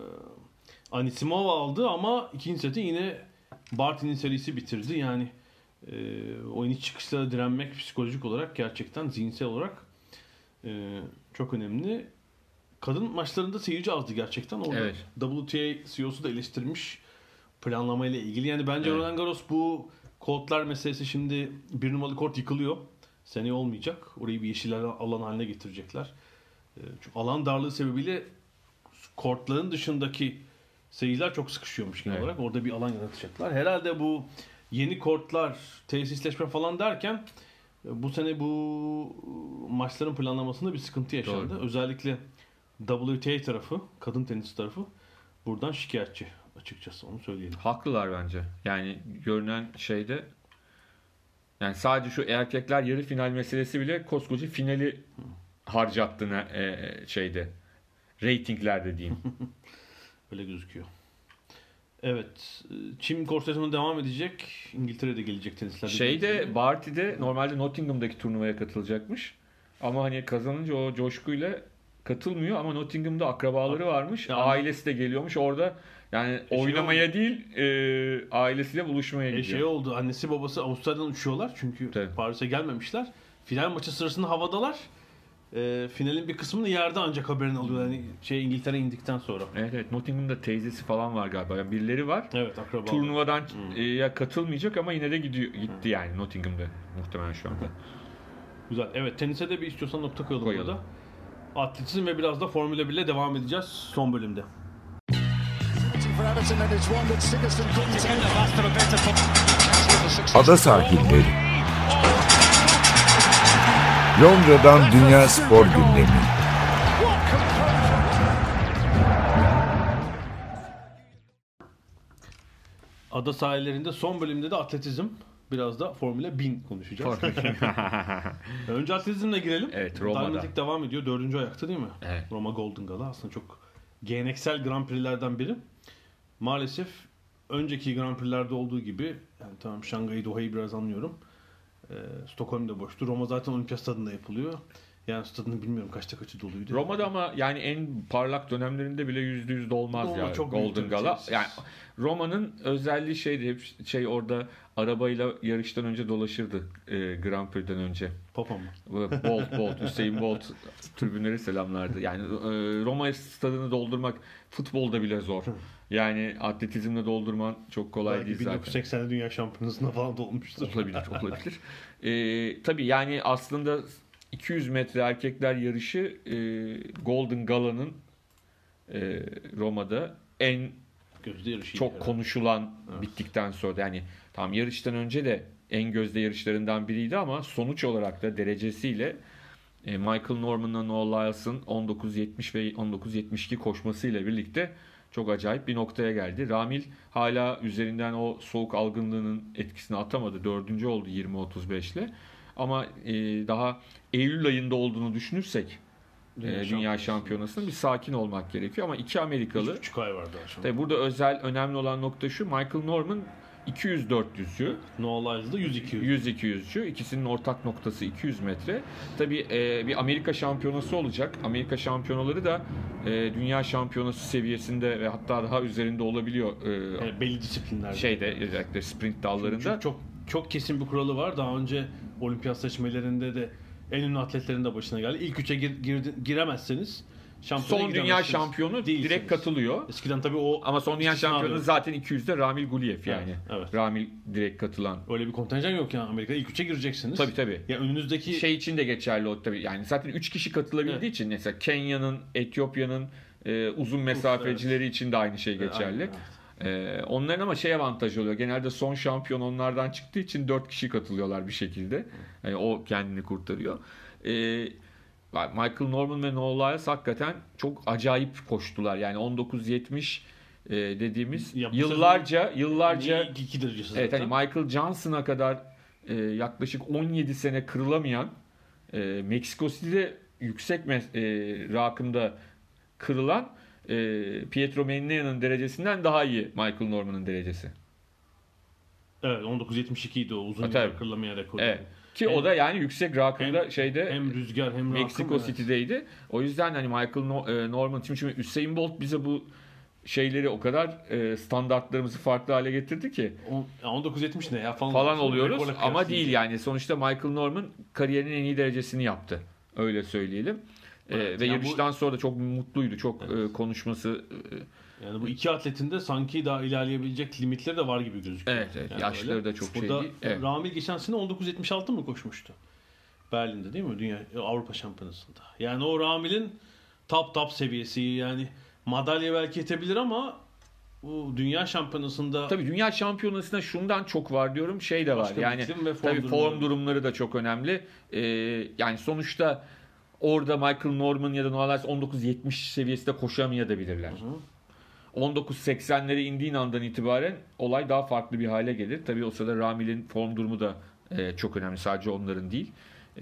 Anisimova aldı ama ikinci seti yine Barty'nin serisi bitirdi. Yani e, oyun iç çıkışlara direnmek psikolojik olarak gerçekten zihinsel olarak e, çok önemli. Kadın maçlarında seyirci azdı gerçekten. Orada Evet. WTA CEO'su da eleştirmiş planlamayla ilgili. Yani bence Evet. Roland Garros bu kortlar meselesi şimdi bir numaralı kort yıkılıyor. Seneye olmayacak. Orayı bir yeşil alan haline getirecekler. E, Çünkü alan darlığı sebebiyle kortların dışındaki seyirciler çok sıkışıyormuş genel Evet. olarak. Orada bir alan yaratacaklar. Herhalde bu yeni kortlar, tesisleşme falan derken e, bu sene bu maçların planlamasında bir sıkıntı yaşandı. Doğru. Özellikle WTA tarafı, kadın tenis tarafı buradan şikayetçi açıkçası onu söyleyelim. Haklılar bence. Yani görünen şeyde yani sadece şu erkekler yarı final meselesi bile koskoca finali harcattı ne- e, şeyde. Ratinglerde diyeyim. Öyle gözüküyor. Evet. e, Çim kort sezonu devam edecek. İngiltere'de gelecek tenisler. Şeyde Barty'de normalde Nottingham'daki turnuvaya katılacakmış. Ama hani kazanınca o coşkuyla katılmıyor ama Nottingham'da akrabaları varmış. Yani- Ailesi de geliyormuş. Orada yani şey oynamaya değil e, ailesiyle buluşmaya E gidiyor. şey oldu. Annesi babası Avustralya'dan uçuyorlar. Çünkü Tabii. Paris'e gelmemişler. Final maçı sırasında havadalar. E, finalin bir kısmını yerde ancak haberini alıyorlar. Yani şey İngiltere indikten sonra. Evet evet Nottingham'da teyzesi falan var galiba. Yani birileri var. Evet akraba. Turnuvadan Hmm. e, ya katılmayacak ama yine de gidiyor gitti yani Nottingham'da muhtemelen şu anda. Güzel. Evet tenise de bir istiyorsan nokta koyalım, Koyalım. burada. Atletizm ve biraz da Formula 1 ile devam edeceğiz son bölümde. For Everton Londra'dan Dünya Spor Gündemi. Ada sahillerinde son bölümde de atletizm biraz da Formula 1000 konuşacağız. Önce atletizmle girelim. Evet, Roma'da. Devam ediyor. Dördüncü ayakta değil mi? Evet. Roma Golden Gala aslında çok geleneksel Grand Prix'lerden biri. Maalesef önceki Grand Prix'lerde olduğu gibi yani tamam Şangay'ı Doha'yı biraz anlıyorum. Ee, Stockholm'da boştu. Roma zaten olimpiyat stadında yapılıyor. Yani stadını bilmiyorum kaçta kaçı doluydu. Roma'da ama yani en parlak dönemlerinde bile yüzde yüz dolmaz Roma ya çok Golden Gala. tesis. Yani Roma'nın özelliği şeydi hep şey orada arabayla yarıştan önce dolaşırdı e, Grand Prix'den önce. Papa mı? Bolt Bolt Hüseyin Bolt tribünleri selamlardı. Yani e, Roma stadını doldurmak futbolda bile zor. Yani atletizmle doldurman çok kolay Belki değil zaten. 1980'de dünya şampiyonasında falan da olmuştur. Olabilir, olabilir. Ee, tabii yani aslında 200 metre erkekler yarışı e, Golden Gala'nın e, Roma'da en Gözde yarışı. çok konuşulan Evet. bittikten sonra yani tam yarıştan önce de en gözde yarışlarından biriydi ama sonuç olarak da derecesiyle e, Michael Norman'la Noah Lyles'ın 19.70 ve 19.72 koşmasıyla birlikte çok acayip bir noktaya geldi. Ramil hala üzerinden o soğuk algınlığının etkisini atamadı. Dördüncü oldu 20.35 ile. Ama e, daha Eylül ayında olduğunu düşünürsek Dünya e, Dünya Şampiyonası. Şampiyonası'nın bir sakin olmak gerekiyor. Ama iki Amerikalı Üç buçuk ay var daha şu an. Tabii burada özel önemli olan nokta şu. Michael Norman 200-400'cü, Noah Lyles'da 100-200. 100-200'cü. İkisinin ortak noktası 200 metre. Tabii e, bir Amerika şampiyonası olacak. Amerika şampiyonaları da e, dünya şampiyonası seviyesinde ve hatta daha üzerinde olabiliyor. E, Yani belli disiplinlerde. şeyde özellikle sprint dallarında. Çünkü çok çok kesin bir kuralı var. Daha önce olimpiyat seçmelerinde de en ünlü atletlerin de başına geldi. İlk üçe gir, girdi- giremezseniz şampiyona Son dünya şampiyonu Değilsiniz. direkt katılıyor. Eskiden tabii o Ama son dünya istisna şampiyonu böyle. zaten 200'de Ramil Guliyev yani. Evet, evet. Ramil direkt katılan. öyle bir kontenjan yok yani Amerika'da. İlk üçe gireceksiniz. Tabii tabii. Ya önünüzdeki şey için de geçerli o tabii. Yani zaten 3 kişi katılabildiği Evet. için mesela Kenya'nın, Etiyopya'nın e, uzun mesafecileri için de aynı şey geçerli. Aynen, E, onların ama şey avantajı oluyor. Genelde son şampiyon onlardan çıktığı için 4 kişi katılıyorlar bir şekilde. Yani o kendini kurtarıyor. E, Michael Norman ve Noah Lyles hakikaten çok acayip koştular. Yani 1970 e, dediğimiz Ya bu yıllarca yıllarca iki derecesi Evet zaten. hani Michael Johnson'a kadar e, yaklaşık 17 sene kırılamayan e, Meksiko City'de yüksek mes- e, rakımda kırılan e, Pietro Mennea'nın derecesinden daha iyi Michael Norman'ın derecesi. Evet 1972 idi o uzun yıllar kırılamayan rekoru. Evet. Ki Hem- o da yani yüksek rakımda hem- şeyde Hem rüzgar hem rakım. Meksiko evet. City'deydi. O yüzden hani Michael No- e, Norman şimdi, şimdi Usain Bolt bize bu şeyleri o kadar e, standartlarımızı farklı hale getirdi ki On- ya 1970 ne ya falan, falan oluyoruz ama değil yani. Sonuçta Michael Norman kariyerinin en iyi derecesini yaptı. Öyle söyleyelim. Ee, Evet, ve yani yarıştan sonra da çok mutluydu. Çok e, konuşması e, Yani bu iki atletin de sanki daha ilerleyebilecek limitleri de var gibi gözüküyor. Evet, evet. Yani Yaşları öyle. da çok şey Burada değil. Evet. Ramil geçen sene 1976 mı koşmuştu? Berlin'de değil mi? Dünya Avrupa Şampiyonası'nda. Yani o Ramil'in top top seviyesi yani madalya belki yetebilir ama bu dünya şampiyonasında Tabii dünya şampiyonasında şundan çok var diyorum. Şey de var. Yani ve form tabii form durumları. durumları da çok önemli. Ee, yani sonuçta orada Michael Norman ya da Noah Lyles 1970 seviyesinde koşamayabilirler. 1980'lere indiğin andan itibaren olay daha farklı bir hale gelir. Tabii o sırada Ramil'in form durumu da e, çok önemli. Sadece onların değil.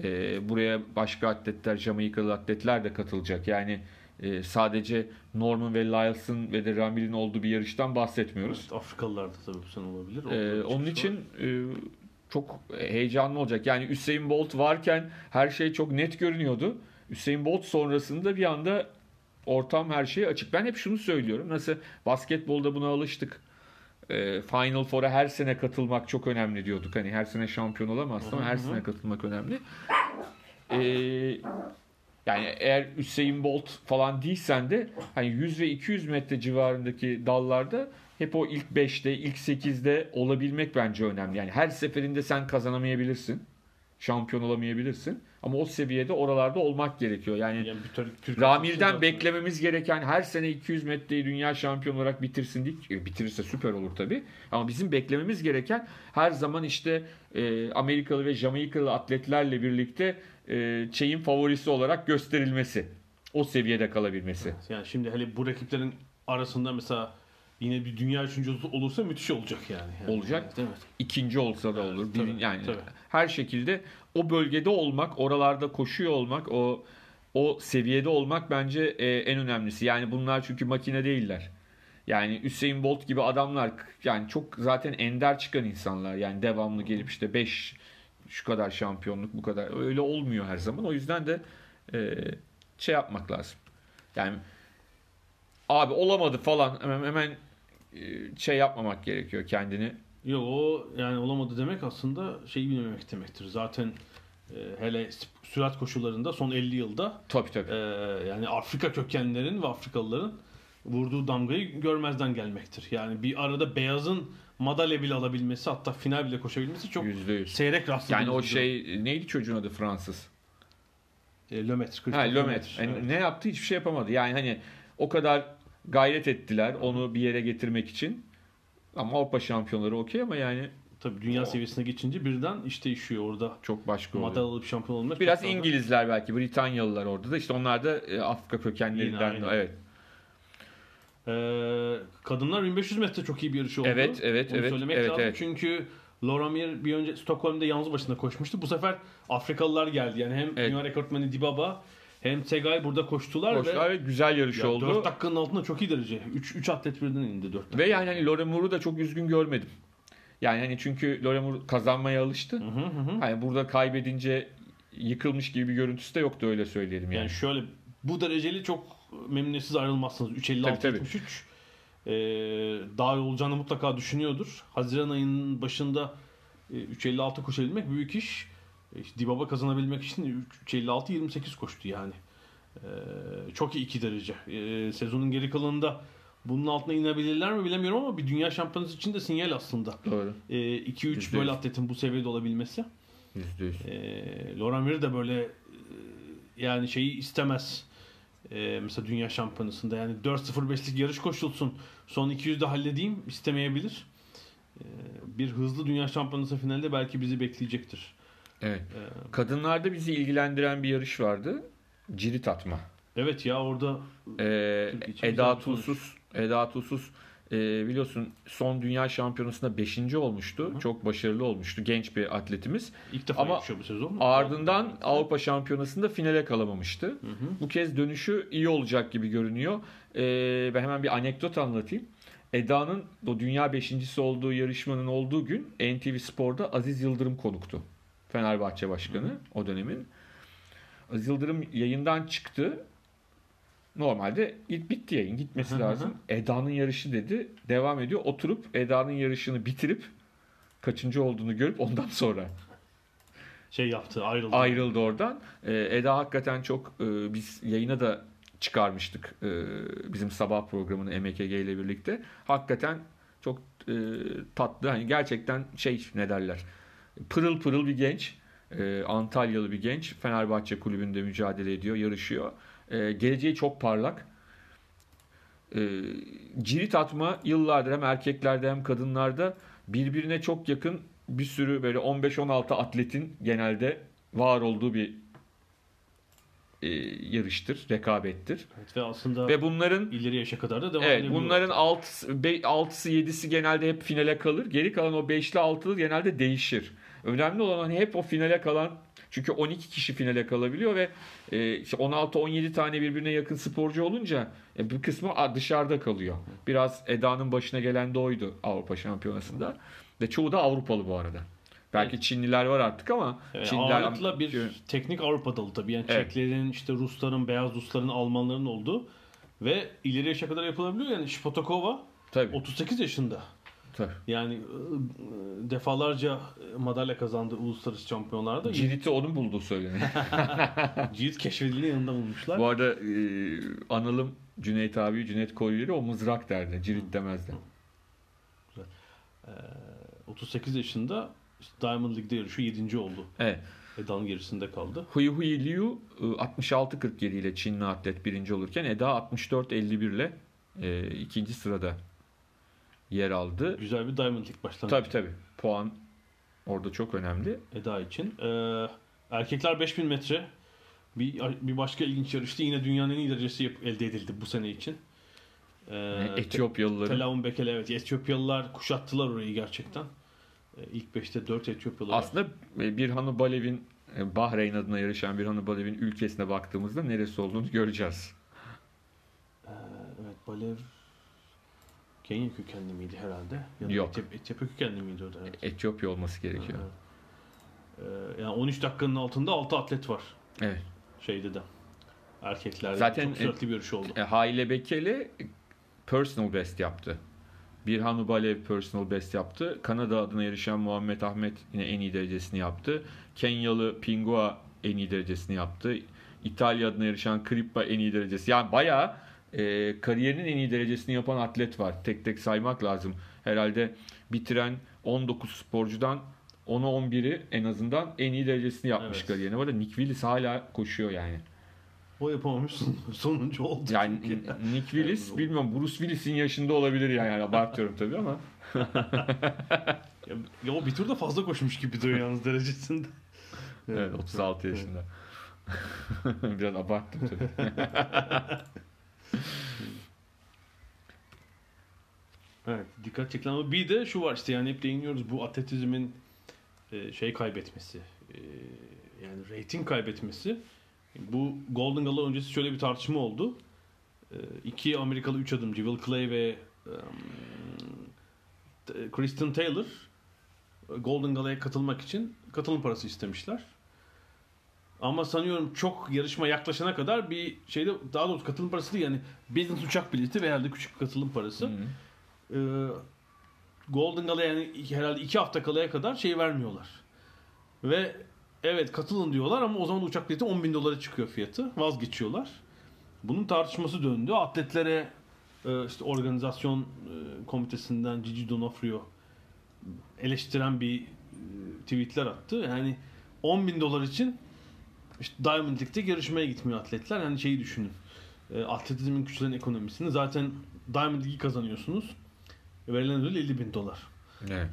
E, buraya başka atletler, Jamaikalı atletler de katılacak. Yani e, sadece Norman ve Lyles'ın ve de Ramil'in olduğu bir yarıştan bahsetmiyoruz. Evet, Afrikalılar da tabii bu sene olabilir. Ee, onun için e, çok heyecanlı olacak. Yani Usain Bolt varken her şey çok net görünüyordu. Usain Bolt sonrasında bir anda ortam her şey açık. Ben hep şunu söylüyorum. Nasıl basketbolda buna alıştık. E, Final Four'a her sene katılmak çok önemli diyorduk. Hani her sene şampiyon olamazsın ama her sene katılmak önemli. E, yani eğer Usain Bolt falan değilsen de hani 100 ve 200 metre civarındaki dallarda hep o ilk 5'te, ilk 8'de olabilmek bence önemli. Yani her seferinde sen kazanamayabilirsin. Şampiyon olamayabilirsin. Ama o seviyede oralarda olmak gerekiyor. Yani yani Türk, Ramir'den zaten- beklememiz gereken her sene 200 metreyi dünya şampiyonu olarak bitirsin değil. e, Bitirirse süper olur tabii. Ama bizim beklememiz gereken her zaman işte e, Amerikalı ve Jamaikalı atletlerle birlikte e, şeyin favorisi olarak gösterilmesi. O seviyede kalabilmesi. Yani şimdi hele bu rakiplerin arasında mesela yine bir dünya üçüncüsü olursa müthiş olacak yani. Yani, Olacak. Evet, evet. İkinci olsa da olur. tabii, Birin- yani tabii. her şekilde o bölgede olmak, oralarda koşuyor olmak, o o seviyede olmak bence e, en önemlisi. Yani bunlar çünkü makine değiller. Yani Hüseyin Bolt gibi adamlar yani çok zaten ender çıkan insanlar. Yani devamlı gelip işte 5 şu kadar şampiyonluk bu kadar öyle olmuyor her zaman. O yüzden de e, şey yapmak lazım. Yani abi olamadı falan hemen hemen şey yapmamak gerekiyor kendini. Yok o yani olamadı demek aslında şeyi bilmemek demektir. Zaten e, hele sürat koşularında son 50 yılda Tabii tabii. e, yani Afrika kökenlerin ve Afrikalıların vurduğu damgayı görmezden gelmektir. Yani bir arada beyazın madalya bile alabilmesi hatta final bile koşabilmesi çok Yüzde yüz. seyrek rastladığımız Yani o şey neydi çocuğun adı Fransız? E, Lemaitre, Ha Christophe Lömet. Lemaitre, Yani evet. Ne yaptı hiçbir şey yapamadı. Yani hani o kadar gayret ettiler onu bir yere getirmek için. Ama Avrupa şampiyonları okey ama yani Tabii dünya seviyesine geçince birden iş değişiyor orada. çok başka oluyor. Madalya alıp şampiyon olmak Biraz çok İngilizler belki, Britanyalılar orada da işte onlar da e, Afrika kökenlerinden. Yine aynı. evet. Ee, kadınlar 1500 metre çok iyi bir yarış oldu. Evet, evet, Onu evet, söylemek evet, lazım. evet. Çünkü Laura Mir bir önce Stockholm'da yalnız başına koşmuştu. Bu sefer Afrikalılar geldi. Yani hem Evet. dünya rekortmeni Dibaba hem Tegay burada koştular, Koşular ve ve güzel yarış ya oldu. 4 dakikanın altında çok iyi derece. 3 3 atlet birden indi 4 dakika. Ve yani hani Moore'u da çok üzgün görmedim. Yani hani çünkü Moore kazanmaya alıştı. Hı hı hı. Hani burada kaybedince yıkılmış gibi bir görüntüsü de yoktu öyle söyleyelim yani. Yani şöyle bu dereceli çok memnuniyetsiz ayrılmazsınız. 3.56 Tabii, tabii. 73 ee, daha olacağını mutlaka düşünüyordur. Haziran ayının başında e, 3.56 koşabilmek büyük iş. İşte Dibaba kazanabilmek için 3.56 28 koştu yani. Ee, çok iyi iki derece. Ee, sezonun geri kalanında bunun altına inebilirler mi bilemiyorum ama bir dünya şampiyonası için de sinyal aslında. Doğru. 2-3 Yüzde böyle yüz. atletin bu seviyede olabilmesi. Yüzde yüz. E, Laura Mir de böyle e, yani şeyi istemez. E, mesela dünya şampiyonasında yani 4.05'lik yarış koşulsun. Son 200'de halledeyim istemeyebilir. E, bir hızlı dünya şampiyonası finalde belki bizi bekleyecektir. Evet. E, Kadınlarda bizi ilgilendiren bir yarış vardı. Cirit atma. evet ya orada Ee, Eda. Tuzsuz, Eda Tuzsuz e, biliyorsun son dünya şampiyonasında 5. olmuştu. Hı hı. Çok başarılı olmuştu. Genç bir atletimiz. ilk defa Ama bu sezon. Ardından Avrupa Şampiyonası'nda finale kalamamıştı. Hı hı. Bu kez dönüşü iyi olacak gibi görünüyor. Ee, ben hemen bir anekdot anlatayım. Eda'nın o dünya beşincisi olduğu yarışmanın olduğu gün NTV Spor'da Aziz Yıldırım konuktu. Fenerbahçe Başkanı o dönemin. Aziz Yıldırım yayından çıktı. Normalde git bitti yayın gitmesi Hı hı lazım. Eda'nın yarışı dedi. Devam ediyor. Oturup Eda'nın yarışını bitirip kaçıncı olduğunu görüp ondan sonra Şey yaptı ayrıldı. ayrıldı oradan. Ee, Eda hakikaten çok e, biz yayına da çıkarmıştık e, bizim sabah programını MKG ile birlikte. Hakikaten çok e, tatlı. Hani gerçekten şey ne derler? Pırıl pırıl bir genç. E, Antalyalı bir genç. Fenerbahçe kulübünde mücadele ediyor, yarışıyor. E, geleceği çok parlak. E, cirit atma yıllardır hem erkeklerde hem kadınlarda birbirine çok yakın bir sürü böyle 15-16 atletin genelde var olduğu bir e, yarıştır, rekabettir. Evet, ve aslında Ve bunların ileri yaşa kadar da devam evet edebiliyor. bunların 6'sı 6'sı 7'si genelde hep finale kalır. Geri kalan o 5'li 6'lı genelde değişir. Önemli olan hani hep o finale kalan çünkü 12 kişi finale kalabiliyor ve e, işte 16-17 tane birbirine yakın sporcu olunca e, bir kısmı dışarıda kalıyor. Biraz Eda'nın başına gelen de oydu Avrupa Şampiyonası'nda. Ve çoğu da Avrupalı bu arada. Belki Çinliler var artık ama Evet, Çinliler ağırlıkla bir teknik Avrupa dalı tabii. Yani Evet. Çeklerin, işte Rusların, Beyaz Rusların, Almanların olduğu ve ileri yaşa kadar yapılabiliyor. Yani Şipotakova tabii, 38 yaşında. Tabii. Yani e, e, defalarca madalya kazandı uluslararası şampiyonlarda. Cirit'i onun bulduğu söyleniyor. Cirit keşfedildiğinde yanında bulmuşlar. Bu arada e, analım Cüneyt abi, Cüneyt Koyuleri o mızrak derdi. Cirit demezdi. E, 38 yaşında işte Diamond League'de yarışıyor. 7. oldu. Evet. Eda'nın gerisinde kaldı. Hui Hui Liu e, 66-47 ile Çinli atlet birinci olurken Eda 64-51 ile e, ikinci sırada yer aldı. Güzel bir Diamond League başlangıcı. Tabii tabii. Puan orada çok önemli. Eda için. Ee, erkekler 5000 metre. Bir, bir başka ilginç yarıştı. Yine dünyanın en iyi derecesi elde edildi bu sene için. Ee, Etiyopyalıların Telaun Bekele evet. Etiyopyalılar kuşattılar orayı gerçekten. Ee, ilk 5'te 4 Etiyopyalı var. aslında e, Birhanu Balev'in e, Bahreyn adına yarışan Birhanu Balev'in ülkesine baktığımızda neresi olduğunu göreceğiz. Ee, evet Balev Kenya kökenli miydi herhalde? Ya da Yok. Etiyop- Etiyopya kökenli miydi o da? Evet. Etiyopya olması gerekiyor. Ee, yani 13 dakikanın altında 6 atlet var Evet. şeyde de. Erkeklerde Zaten- çok süratli bir yarış oldu. E, Haile Bekele personal best yaptı. Birhan Ubalev personal best yaptı. Kanada adına yarışan Muhammed Ahmet yine en iyi derecesini yaptı. Kenyalı Pingua en iyi derecesini yaptı. İtalya adına yarışan Krippa en iyi derecesi. Yani bayağı e, kariyerinin en iyi derecesini yapan atlet var. Tek tek saymak lazım. Herhalde bitiren 19 sporcudan 10'u 11'i en azından en iyi derecesini yapmış Evet. kariyerine. Bu arada Nick Willis hala koşuyor yani. O yapamamış son- sonuncu oldu. Yani çünkü. Nick Willis bilmiyorum Bruce Willis'in yaşında olabilir yani, yani abartıyorum tabii ama. ya, ya o bir turda fazla koşmuş gibi duruyor yalnız derecesinde. Evet 36 yaşında. Biraz abarttım tabii. Evet dikkat çekilen ama bir de şu var işte yani hep değiniyoruz bu atletizmin e, şey kaybetmesi e, yani reyting kaybetmesi. Bu Golden Gala öncesi şöyle bir tartışma oldu. E, iki Amerikalı üç adımcı Will Clay ve um, Kristen Taylor Golden Gala'ya katılmak için katılım parası istemişler. Ama sanıyorum çok yarışma yaklaşana kadar bir şeyde daha doğrusu katılım parası değil yani business uçak bileti ve herhalde küçük katılım parası. Hı. Ee, Golden Gala yani herhalde iki hafta kalaya kadar şey vermiyorlar. Ve evet katılın diyorlar ama o zaman uçak bileti 10 bin dolara çıkıyor fiyatı. Vazgeçiyorlar. Bunun tartışması döndü. Atletlere e, işte organizasyon e, komitesinden Gigi Donofrio eleştiren bir e, tweetler attı. Yani 10 bin dolar için işte Diamond League'de yarışmaya gitmiyor atletler. Yani şeyi düşünün. E, atletizmin küçülen ekonomisini zaten Diamond League'i kazanıyorsunuz. Verilen ödül 50 bin dolar. Evet.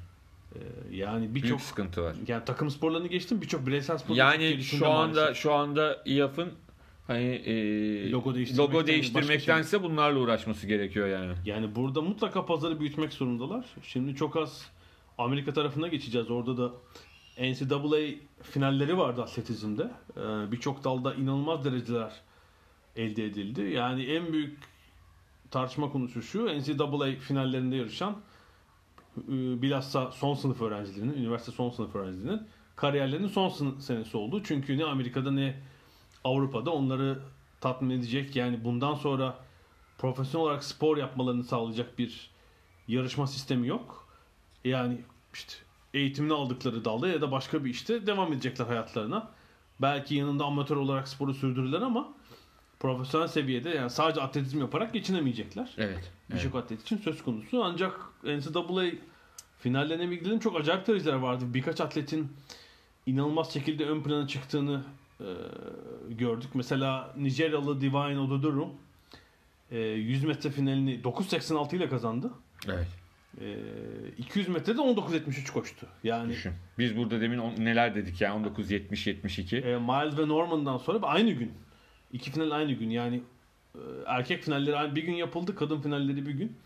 E, yani birçok sıkıntı var. yani takım sporlarını geçtim birçok bireysel sporların Yani şu anda maalesef. şu anda İAF'ın hani e, Logo değiştirmekten logo başka şey değiştirmektense bunlarla uğraşması gerekiyor yani. Yani burada mutlaka pazarı büyütmek zorundalar. Şimdi çok az Amerika tarafına geçeceğiz. Orada da NCAA finalleri vardı atletizmde. Ee, Birçok dalda inanılmaz dereceler elde edildi. Yani en büyük tartışma konusu şu. NCAA finallerinde yarışan e, bilhassa son sınıf öğrencilerinin, üniversite son sınıf öğrencilerinin kariyerlerinin son sınıf senesi oldu. Çünkü ne Amerika'da ne Avrupa'da onları tatmin edecek yani bundan sonra profesyonel olarak spor yapmalarını sağlayacak bir yarışma sistemi yok. Yani işte eğitimini aldıkları dalda ya da başka bir işte devam edecekler hayatlarına. Belki yanında amatör olarak sporu sürdürürler ama profesyonel seviyede yani sadece atletizm yaparak geçinemeyecekler. Evet. evet. Birçok atlet için söz konusu. Ancak NCAA finallerine bir gidelim çok acayip dereceler vardı. Birkaç atletin inanılmaz şekilde ön plana çıktığını e, gördük. Mesela Nijeryalı Divine Ododuru e, 100 metre finalini 9.86 ile kazandı. Evet. E, 200 metrede 19.73 koştu. Yani Düşün. Biz burada demin on- neler dedik ya 19 70 72. e, Miles ve Norman'dan sonra aynı gün. İki final aynı gün. Yani e, erkek finalleri bir gün yapıldı. Kadın finalleri bir gün.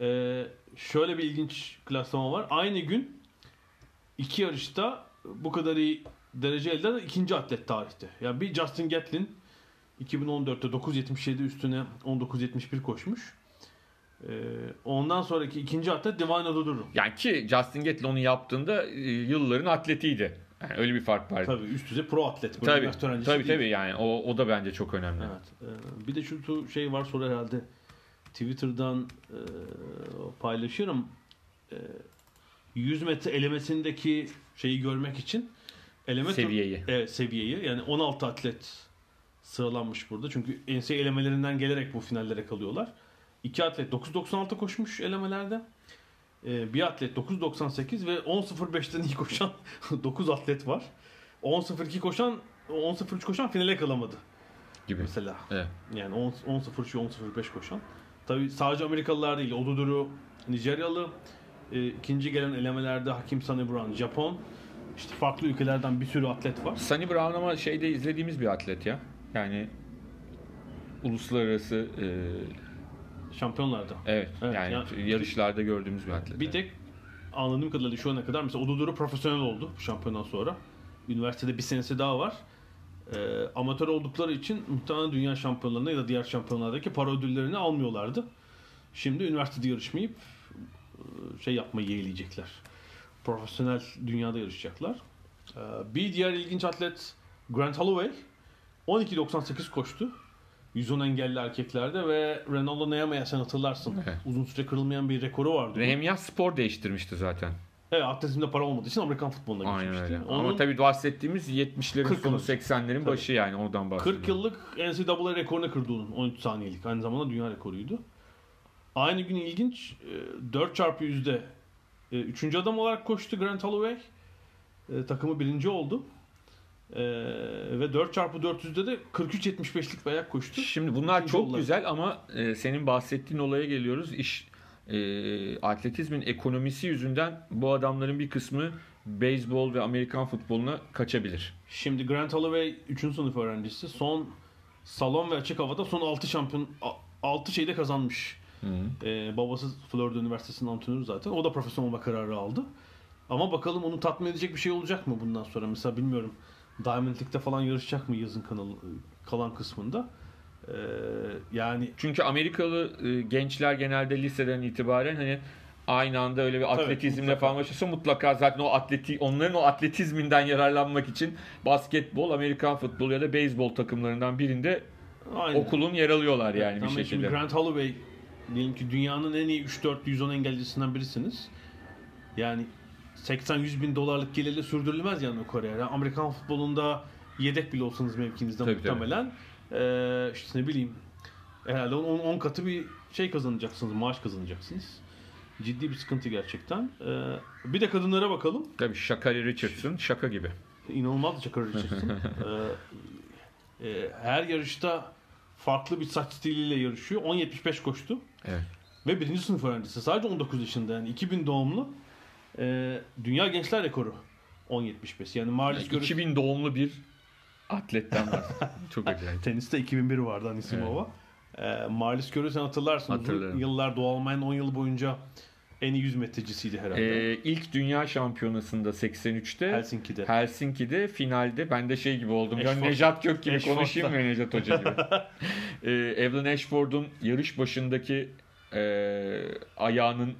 E, şöyle bir ilginç klaslama var. Aynı gün iki yarışta bu kadar iyi derece elde eden ikinci atlet tarihte. Yani bir Justin Gatlin 2014'te 9.77 üstüne 19.71 koşmuş. E, ondan sonraki ikinci atlet Divine Ododuru. Yani ki Justin Gatlin onu yaptığında e, yılların atletiydi. Yani öyle bir fark var. Tabii üst düzey pro atlet. Tabii. öğrencisi Tabii değil. tabii yani o o da bence çok önemli. Evet. Ee, bir de şu şey var sonra herhalde Twitter'dan e, paylaşırım. E, 100 metre elemesindeki şeyi görmek için eleme Seviyeyi. evet, seviyeyi yani 16 atlet sıralanmış burada. Çünkü NCAA elemelerinden gelerek bu finallere kalıyorlar. İki atlet 9.96 koşmuş elemelerde. Ee, bir atlet 9.98 ve 10.05'ten iyi koşan 9 atlet var. 10.02 koşan 10.03 koşan finale kalamadı gibi. mesela. Evet. Yani 10 10.03 10.05 koşan. Tabii sadece Amerikalılar değil. Oduduru Nijeryalı. E, ikinci gelen elemelerde Hakim Sunny Brown Japon. İşte farklı ülkelerden bir sürü atlet var. Sunny Brown ama şeyde izlediğimiz bir atlet ya. Yani uluslararası e, Şampiyonlarda. evet, Evet, yani ya- yarışlarda gördüğümüz bir atlet. Bir tek anladığım kadarıyla şu ana kadar mesela Oduduru profesyonel oldu bu şampiyondan sonra. Üniversitede bir senesi daha var. Ee, amatör oldukları için muhtemelen dünya şampiyonlarına ya da diğer şampiyonlardaki para ödüllerini almıyorlardı. Şimdi üniversitede yarışmayıp e, şey yapmayı yeğleyecekler. Profesyonel dünyada yarışacaklar. E, Bir diğer ilginç atlet Grant Holloway 12.98 koştu. 110 engelli erkeklerde ve Ronaldo Neyama'ya sen hatırlarsın. Evet. Uzun süre kırılmayan bir rekoru vardı. Nehemya spor değiştirmişti zaten. Evet atletizmde para olmadığı için Amerikan futboluna Aynen geçmişti. öyle. Onun Ama tabii bahsettiğimiz 70'lerin 40 sonu yıllık. 80'lerin başı yani oradan bahsediyorum. 40 yıllık NCAA rekorunu kırdı onun 13 saniyelik. Aynı zamanda dünya rekoruydu. Aynı gün ilginç 4 çarpı yüzde 3. adam olarak koştu Grant Holloway. E, Takımı birinci oldu. E, Ve 4 çarpı 400'de de 43.75'lik bir ayak koştu. Şimdi bunlar İkinci çok oldular. güzel ama e, senin bahsettiğin olaya geliyoruz. İş e, atletizmin ekonomisi yüzünden bu adamların bir kısmı beyzbol ve Amerikan futboluna kaçabilir. Şimdi Grant Holloway 3. sınıf öğrencisi. Son salon ve açık havada son 6 şampiyon 6 şeyde kazanmış. Ee, babası Florida Üniversitesi'nin antrenörü zaten. O da profesyonel olma kararı aldı. Ama bakalım onu tatmin edecek bir şey olacak mı bundan sonra? Mesela bilmiyorum. Diamond League'de falan yarışacak mı yazın kanalı kalan kısmında? Ee, yani Çünkü Amerikalı e, gençler genelde liseden itibaren hani aynı anda öyle bir atletizmle mutlaka. falan başlasa mutlaka zaten o atleti onların o atletizminden yararlanmak için basketbol, Amerikan futbolu ya da beyzbol takımlarından birinde aynen. okulun yer alıyorlar yani bir Ama şimdi şekilde. Grant Holloway diyelim ki dünyanın en iyi 3-4 110 engellisinden birisiniz. Yani 80-100 bin dolarlık gelirle sürdürülmez yani kariyer. Yani Amerikan futbolunda yedek bile olsanız mevkinizde Tabii, muhtemelen eee işte ne bileyim herhalde 10, 10 katı bir şey kazanacaksınız, maaş kazanacaksınız. Ciddi bir sıkıntı gerçekten. Eee, bir de kadınlara bakalım. Tabii Shakari Richardson şaka gibi. İnanılmaz Çakar Richardson. Eee, e, her yarışta farklı bir saç stiliyle yarışıyor. 10.75 koştu. Evet. Ve birinci sınıf öğrencisi. Sadece 19 yaşında yani 2000 doğumlu. Eee, dünya gençler rekoru 10.75. Yani Marlis Görüş 2000 doğumlu bir atletten var. Çok acayip. teniste 2001 vardı Anisimova. Eee Marlis Görüş sen hatırlarsın. Uzun Hatırlarım. yıllar Doğu Almanya'nın 10 yıl boyunca en iyi yüz metrecisiydi herhalde. Ee, ilk dünya şampiyonasında 83'te Helsinki'de. Helsinki'de finalde ben de şey gibi oldum. Ashford. Nejat Gök gibi Ashford'da. konuşayım mı Nejat Hoca gibi. ee, Evelyn Ashford'un yarış başındaki e, ayağının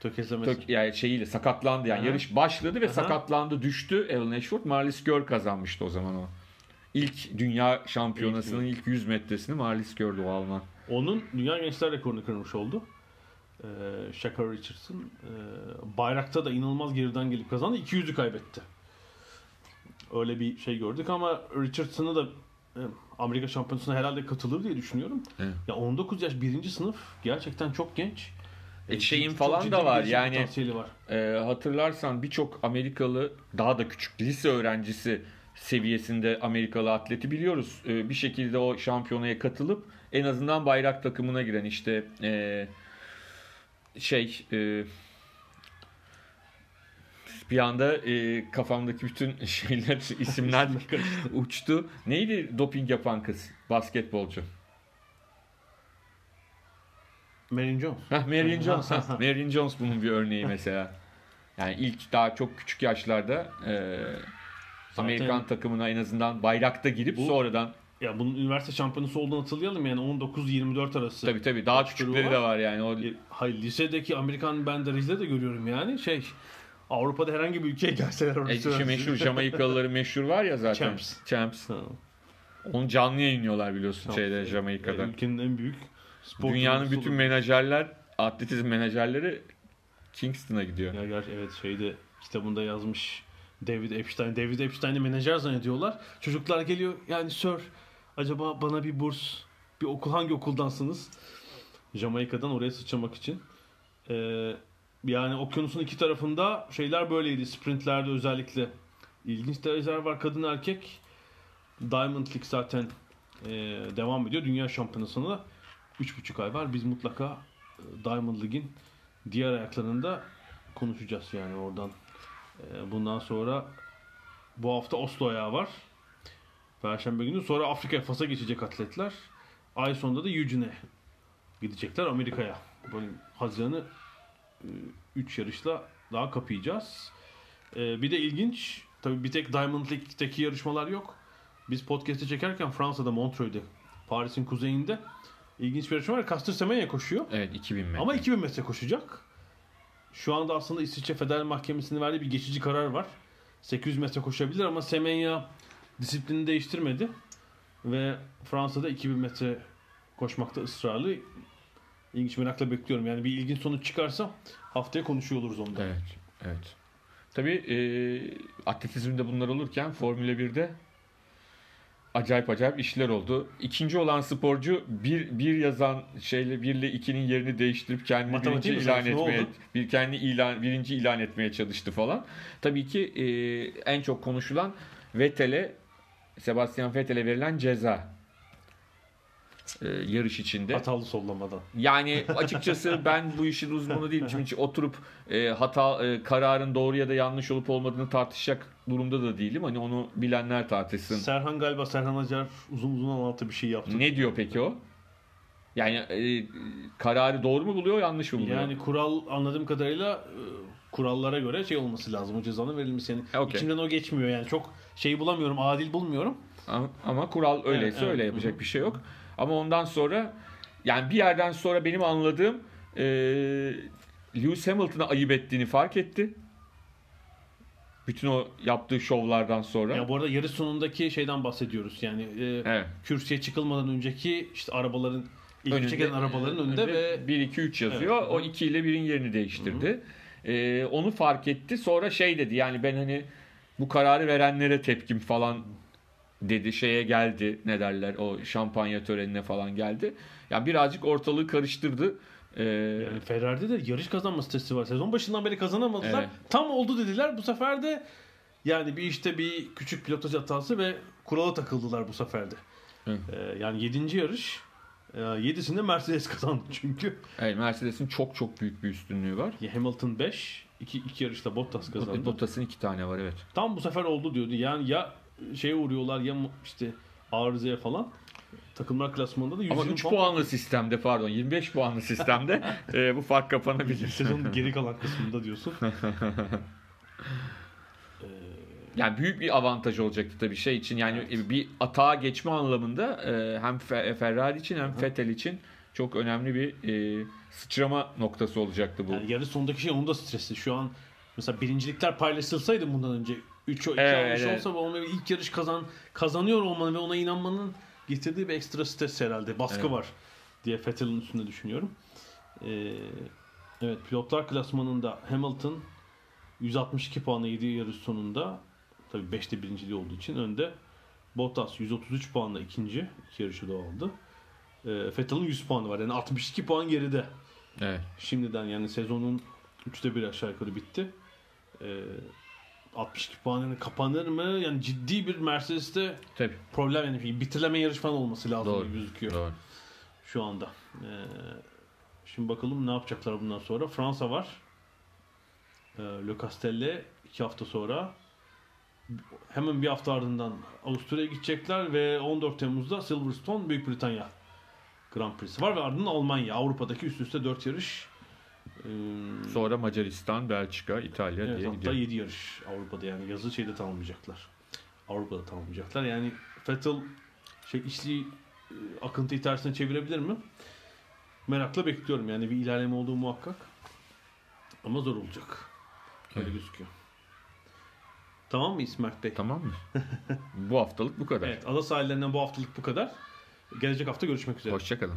Tökezlemesi. tök, yani şeyiyle sakatlandı yani Aha. yarış başladı ve Aha. sakatlandı düştü Evelyn Ashford Marlis Gör kazanmıştı o zaman o. İlk dünya şampiyonasının ilk 100 metresini Marlis Gör'dü o Alman. Onun dünya gençler rekorunu kırmış oldu. Ee, Shaka Richardson. Ee, bayrakta da inanılmaz geriden gelip kazandı. 200'ü kaybetti. Öyle bir şey gördük ama Richardson'ı da e, Amerika Şampiyonası'na herhalde katılır diye düşünüyorum. Evet. Ya 19 yaş birinci sınıf gerçekten çok genç. E, şeyin falan da var, yani- var. Ee, hatırlarsan birçok Amerikalı daha da küçük lise öğrencisi seviyesinde Amerikalı atleti biliyoruz. Ee, bir şekilde o şampiyonaya katılıp en azından bayrak takımına giren işte ee, şey ee, bir anda ee, kafamdaki bütün şeyler isimler uçtu. Neydi doping yapan kız? Basketbolcu. Marion Jones. Heh, Marion Jones. heh. Marion Jones bunun bir örneği mesela. Yani ilk daha çok küçük yaşlarda e, Amerikan takımına en azından bayrakta girip Bu- sonradan Ya bunun üniversite şampiyonası olduğunu hatırlayalım yani 19-24 arası. tabii tabii daha küçükleri grubu de var? var yani. O, E, Hayır lisedeki Amerikan ben de görüyorum yani şey Avrupa'da herhangi bir ülkeye gelseler e, orası. şu meşhur Jamaikalıları meşhur var ya zaten. Champs. Champs. Ha. Onu canlı yayınlıyorlar biliyorsun Champs. şeyde Jamaika'da. Yani ülkenin en büyük spor Dünyanın bütün olur. menajerler, atletizm menajerleri Kingston'a gidiyor. Ya gerçi evet şeyde kitabında yazmış David Epstein. David Epstein'i menajer zannediyorlar. Çocuklar geliyor yani sir acaba bana bir burs bir okul hangi okuldansınız? Jamaika'dan oraya sıçramak için. Ee, yani okyanusun iki tarafında şeyler böyleydi. Sprintlerde özellikle. İlginç dereceler var kadın erkek. Diamond League zaten e, devam ediyor. Dünya şampiyonasında da 3,5 ay var. Biz mutlaka e, Diamond League'in diğer ayaklarında konuşacağız yani oradan. Ee, Bundan sonra bu hafta Oslo ayağı var. Perşembe günü. Sonra Afrika Fas'a geçecek atletler. Ay sonunda da Eugene'e gidecekler Amerika'ya. Haziran'ı 3 yarışla daha kapayacağız. Bir de ilginç, tabii bir tek Diamond League'deki yarışmalar yok. Biz podcast'i çekerken Fransa'da Montreux'de, Paris'in kuzeyinde ilginç bir yarışma var. Castor Semenya koşuyor. Evet 2000 metre. Ama 2000 metre koşacak. Şu anda aslında İsviçre Federal Mahkemesi'nin verdiği bir geçici karar var. 800 metre koşabilir ama Semenya disiplini değiştirmedi. Ve Fransa'da 2000 metre koşmakta ısrarlı. İlginç merakla bekliyorum. Yani bir ilginç sonuç çıkarsa haftaya konuşuyor oluruz onda. Evet, evet. Tabii e, atletizmde bunlar olurken Formula 1'de acayip acayip işler oldu. İkinci olan sporcu bir, bir yazan şeyle bir ile ikinin yerini değiştirip kendini birinci ilan etmeye bir kendi ilan birinci ilan etmeye çalıştı falan. Tabii ki e, en çok konuşulan Vettel'e Sebastian Vettel'e verilen ceza. E, yarış içinde. Hatalı sollamadan. Yani açıkçası ben bu işin uzmanı değilim. Şimdi oturup e, hata e, kararın doğru ya da yanlış olup olmadığını tartışacak durumda da değilim. Hani onu bilenler tartışsın. Serhan galiba Serhan Acar uzun uzun anlattı bir şey yaptı. Ne diyor peki o? Yani e, kararı doğru mu buluyor, yanlış mı buluyor? Yani kural anladığım kadarıyla e, kurallara göre şey olması lazım. O cezanın verilmesi yani. E, okey. İçimden o geçmiyor yani. Çok şeyi bulamıyorum. Adil bulmuyorum. Ama, ama kural öyleyse Evet, evet. öyle yapacak bir şey yok. Ama ondan sonra yani bir yerden sonra benim anladığım e, Lewis Hamilton'a ayıp ettiğini fark etti. Bütün o yaptığı şovlardan sonra. Ya bu arada yarış sonundaki şeyden bahsediyoruz. Yani e, Evet. kürsüye çıkılmadan önceki işte arabaların ilgi Önünde- çeken arabaların önünde ve 1 2 3 yazıyor. Evet. O 2 ile 1'in yerini değiştirdi. Ee, onu fark etti. Sonra şey dedi. Yani ben hani bu kararı verenlere tepkim falan dedi. Şeye geldi. Ne derler? O şampanya törenine falan geldi. Yani birazcık ortalığı karıştırdı. Ee, yani Ferrari'de de yarış kazanma stresi var. Sezon başından beri kazanamadılar. Evet. Tam oldu dediler. Bu sefer de yani bir işte bir küçük pilotaj hatası ve kurala takıldılar bu sefer de. Hı. E, yani 7. yarış e, 7'sinde Mercedes kazandı çünkü. evet, Mercedes'in çok çok büyük bir üstünlüğü var. Hamilton 5, 2 2 yarışta Bottas kazandı. Bottas'ın iki tane var evet. Tam bu sefer oldu diyordu. Yani ya şeye uğruyorlar ya işte arızaya falan. Takımlar klasmanında da 120 Ama 3 puan. puanlı sistemde pardon 25 puanlı sistemde e, bu fark kapanabilir. Sezonun geri kalan kısmında diyorsun. Yani büyük bir avantaj olacaktı tabii şey için. Yani bir atağa geçme anlamında e, hem Fe- Ferrari için hem Vettel için çok önemli bir e, sıçrama noktası olacaktı bu. Yani yarış sonundaki şey onun da stresi. Şu an mesela birincilikler paylaşılsaydı bundan önce 3 o 2 Evet, almış evet. olsa olma ilk yarış kazan kazanıyor olmanın ve ona inanmanın getirdiği bir ekstra stres herhalde. Baskı Evet. var diye Vettel'in üstünde düşünüyorum. Ee, evet pilotlar klasmanında Hamilton 162 puanla 7 yarış sonunda tabii 5'te birinciliği olduğu için önde. Bottas 133 puanla ikinci iki yarışı da aldı. Ee, Vettel'in 100 puanı var. Yani 62 puan geride. Evet. Şimdiden yani sezonun 3'te 1 aşağı yukarı bitti. Ee, 62 puan yani kapanır mı? Yani ciddi bir Mercedes'te Tabii. problem yani bitirleme yarış falan olması lazım Doğru. gibi gözüküyor Doğru. şu anda. Ee, şimdi bakalım ne yapacaklar bundan sonra. Fransa var. Ee, Le Castell'le 2 hafta sonra hemen bir hafta ardından Avusturya'ya gidecekler ve 14 Temmuz'da Silverstone Büyük Britanya Grand Prix'si var ve ardından Almanya. Avrupa'daki üst üste 4 yarış. Ee, Sonra Macaristan, Belçika, İtalya Evet diye hatta gidiyor. 7 yarış Avrupa'da yani yazı şeyde tamamlayacaklar. Avrupa'da tamamlayacaklar. Yani Vettel şey işli e, akıntıyı tersine çevirebilir mi? Merakla bekliyorum. Yani bir ilerleme olduğu muhakkak. Ama zor olacak. Öyle Evet. gözüküyor. Tamam mı İsmet Bey? Tamam mı? bu haftalık bu kadar. Evet, ada sahillerinden bu haftalık bu kadar. Gelecek hafta görüşmek üzere. Hoşçakalın.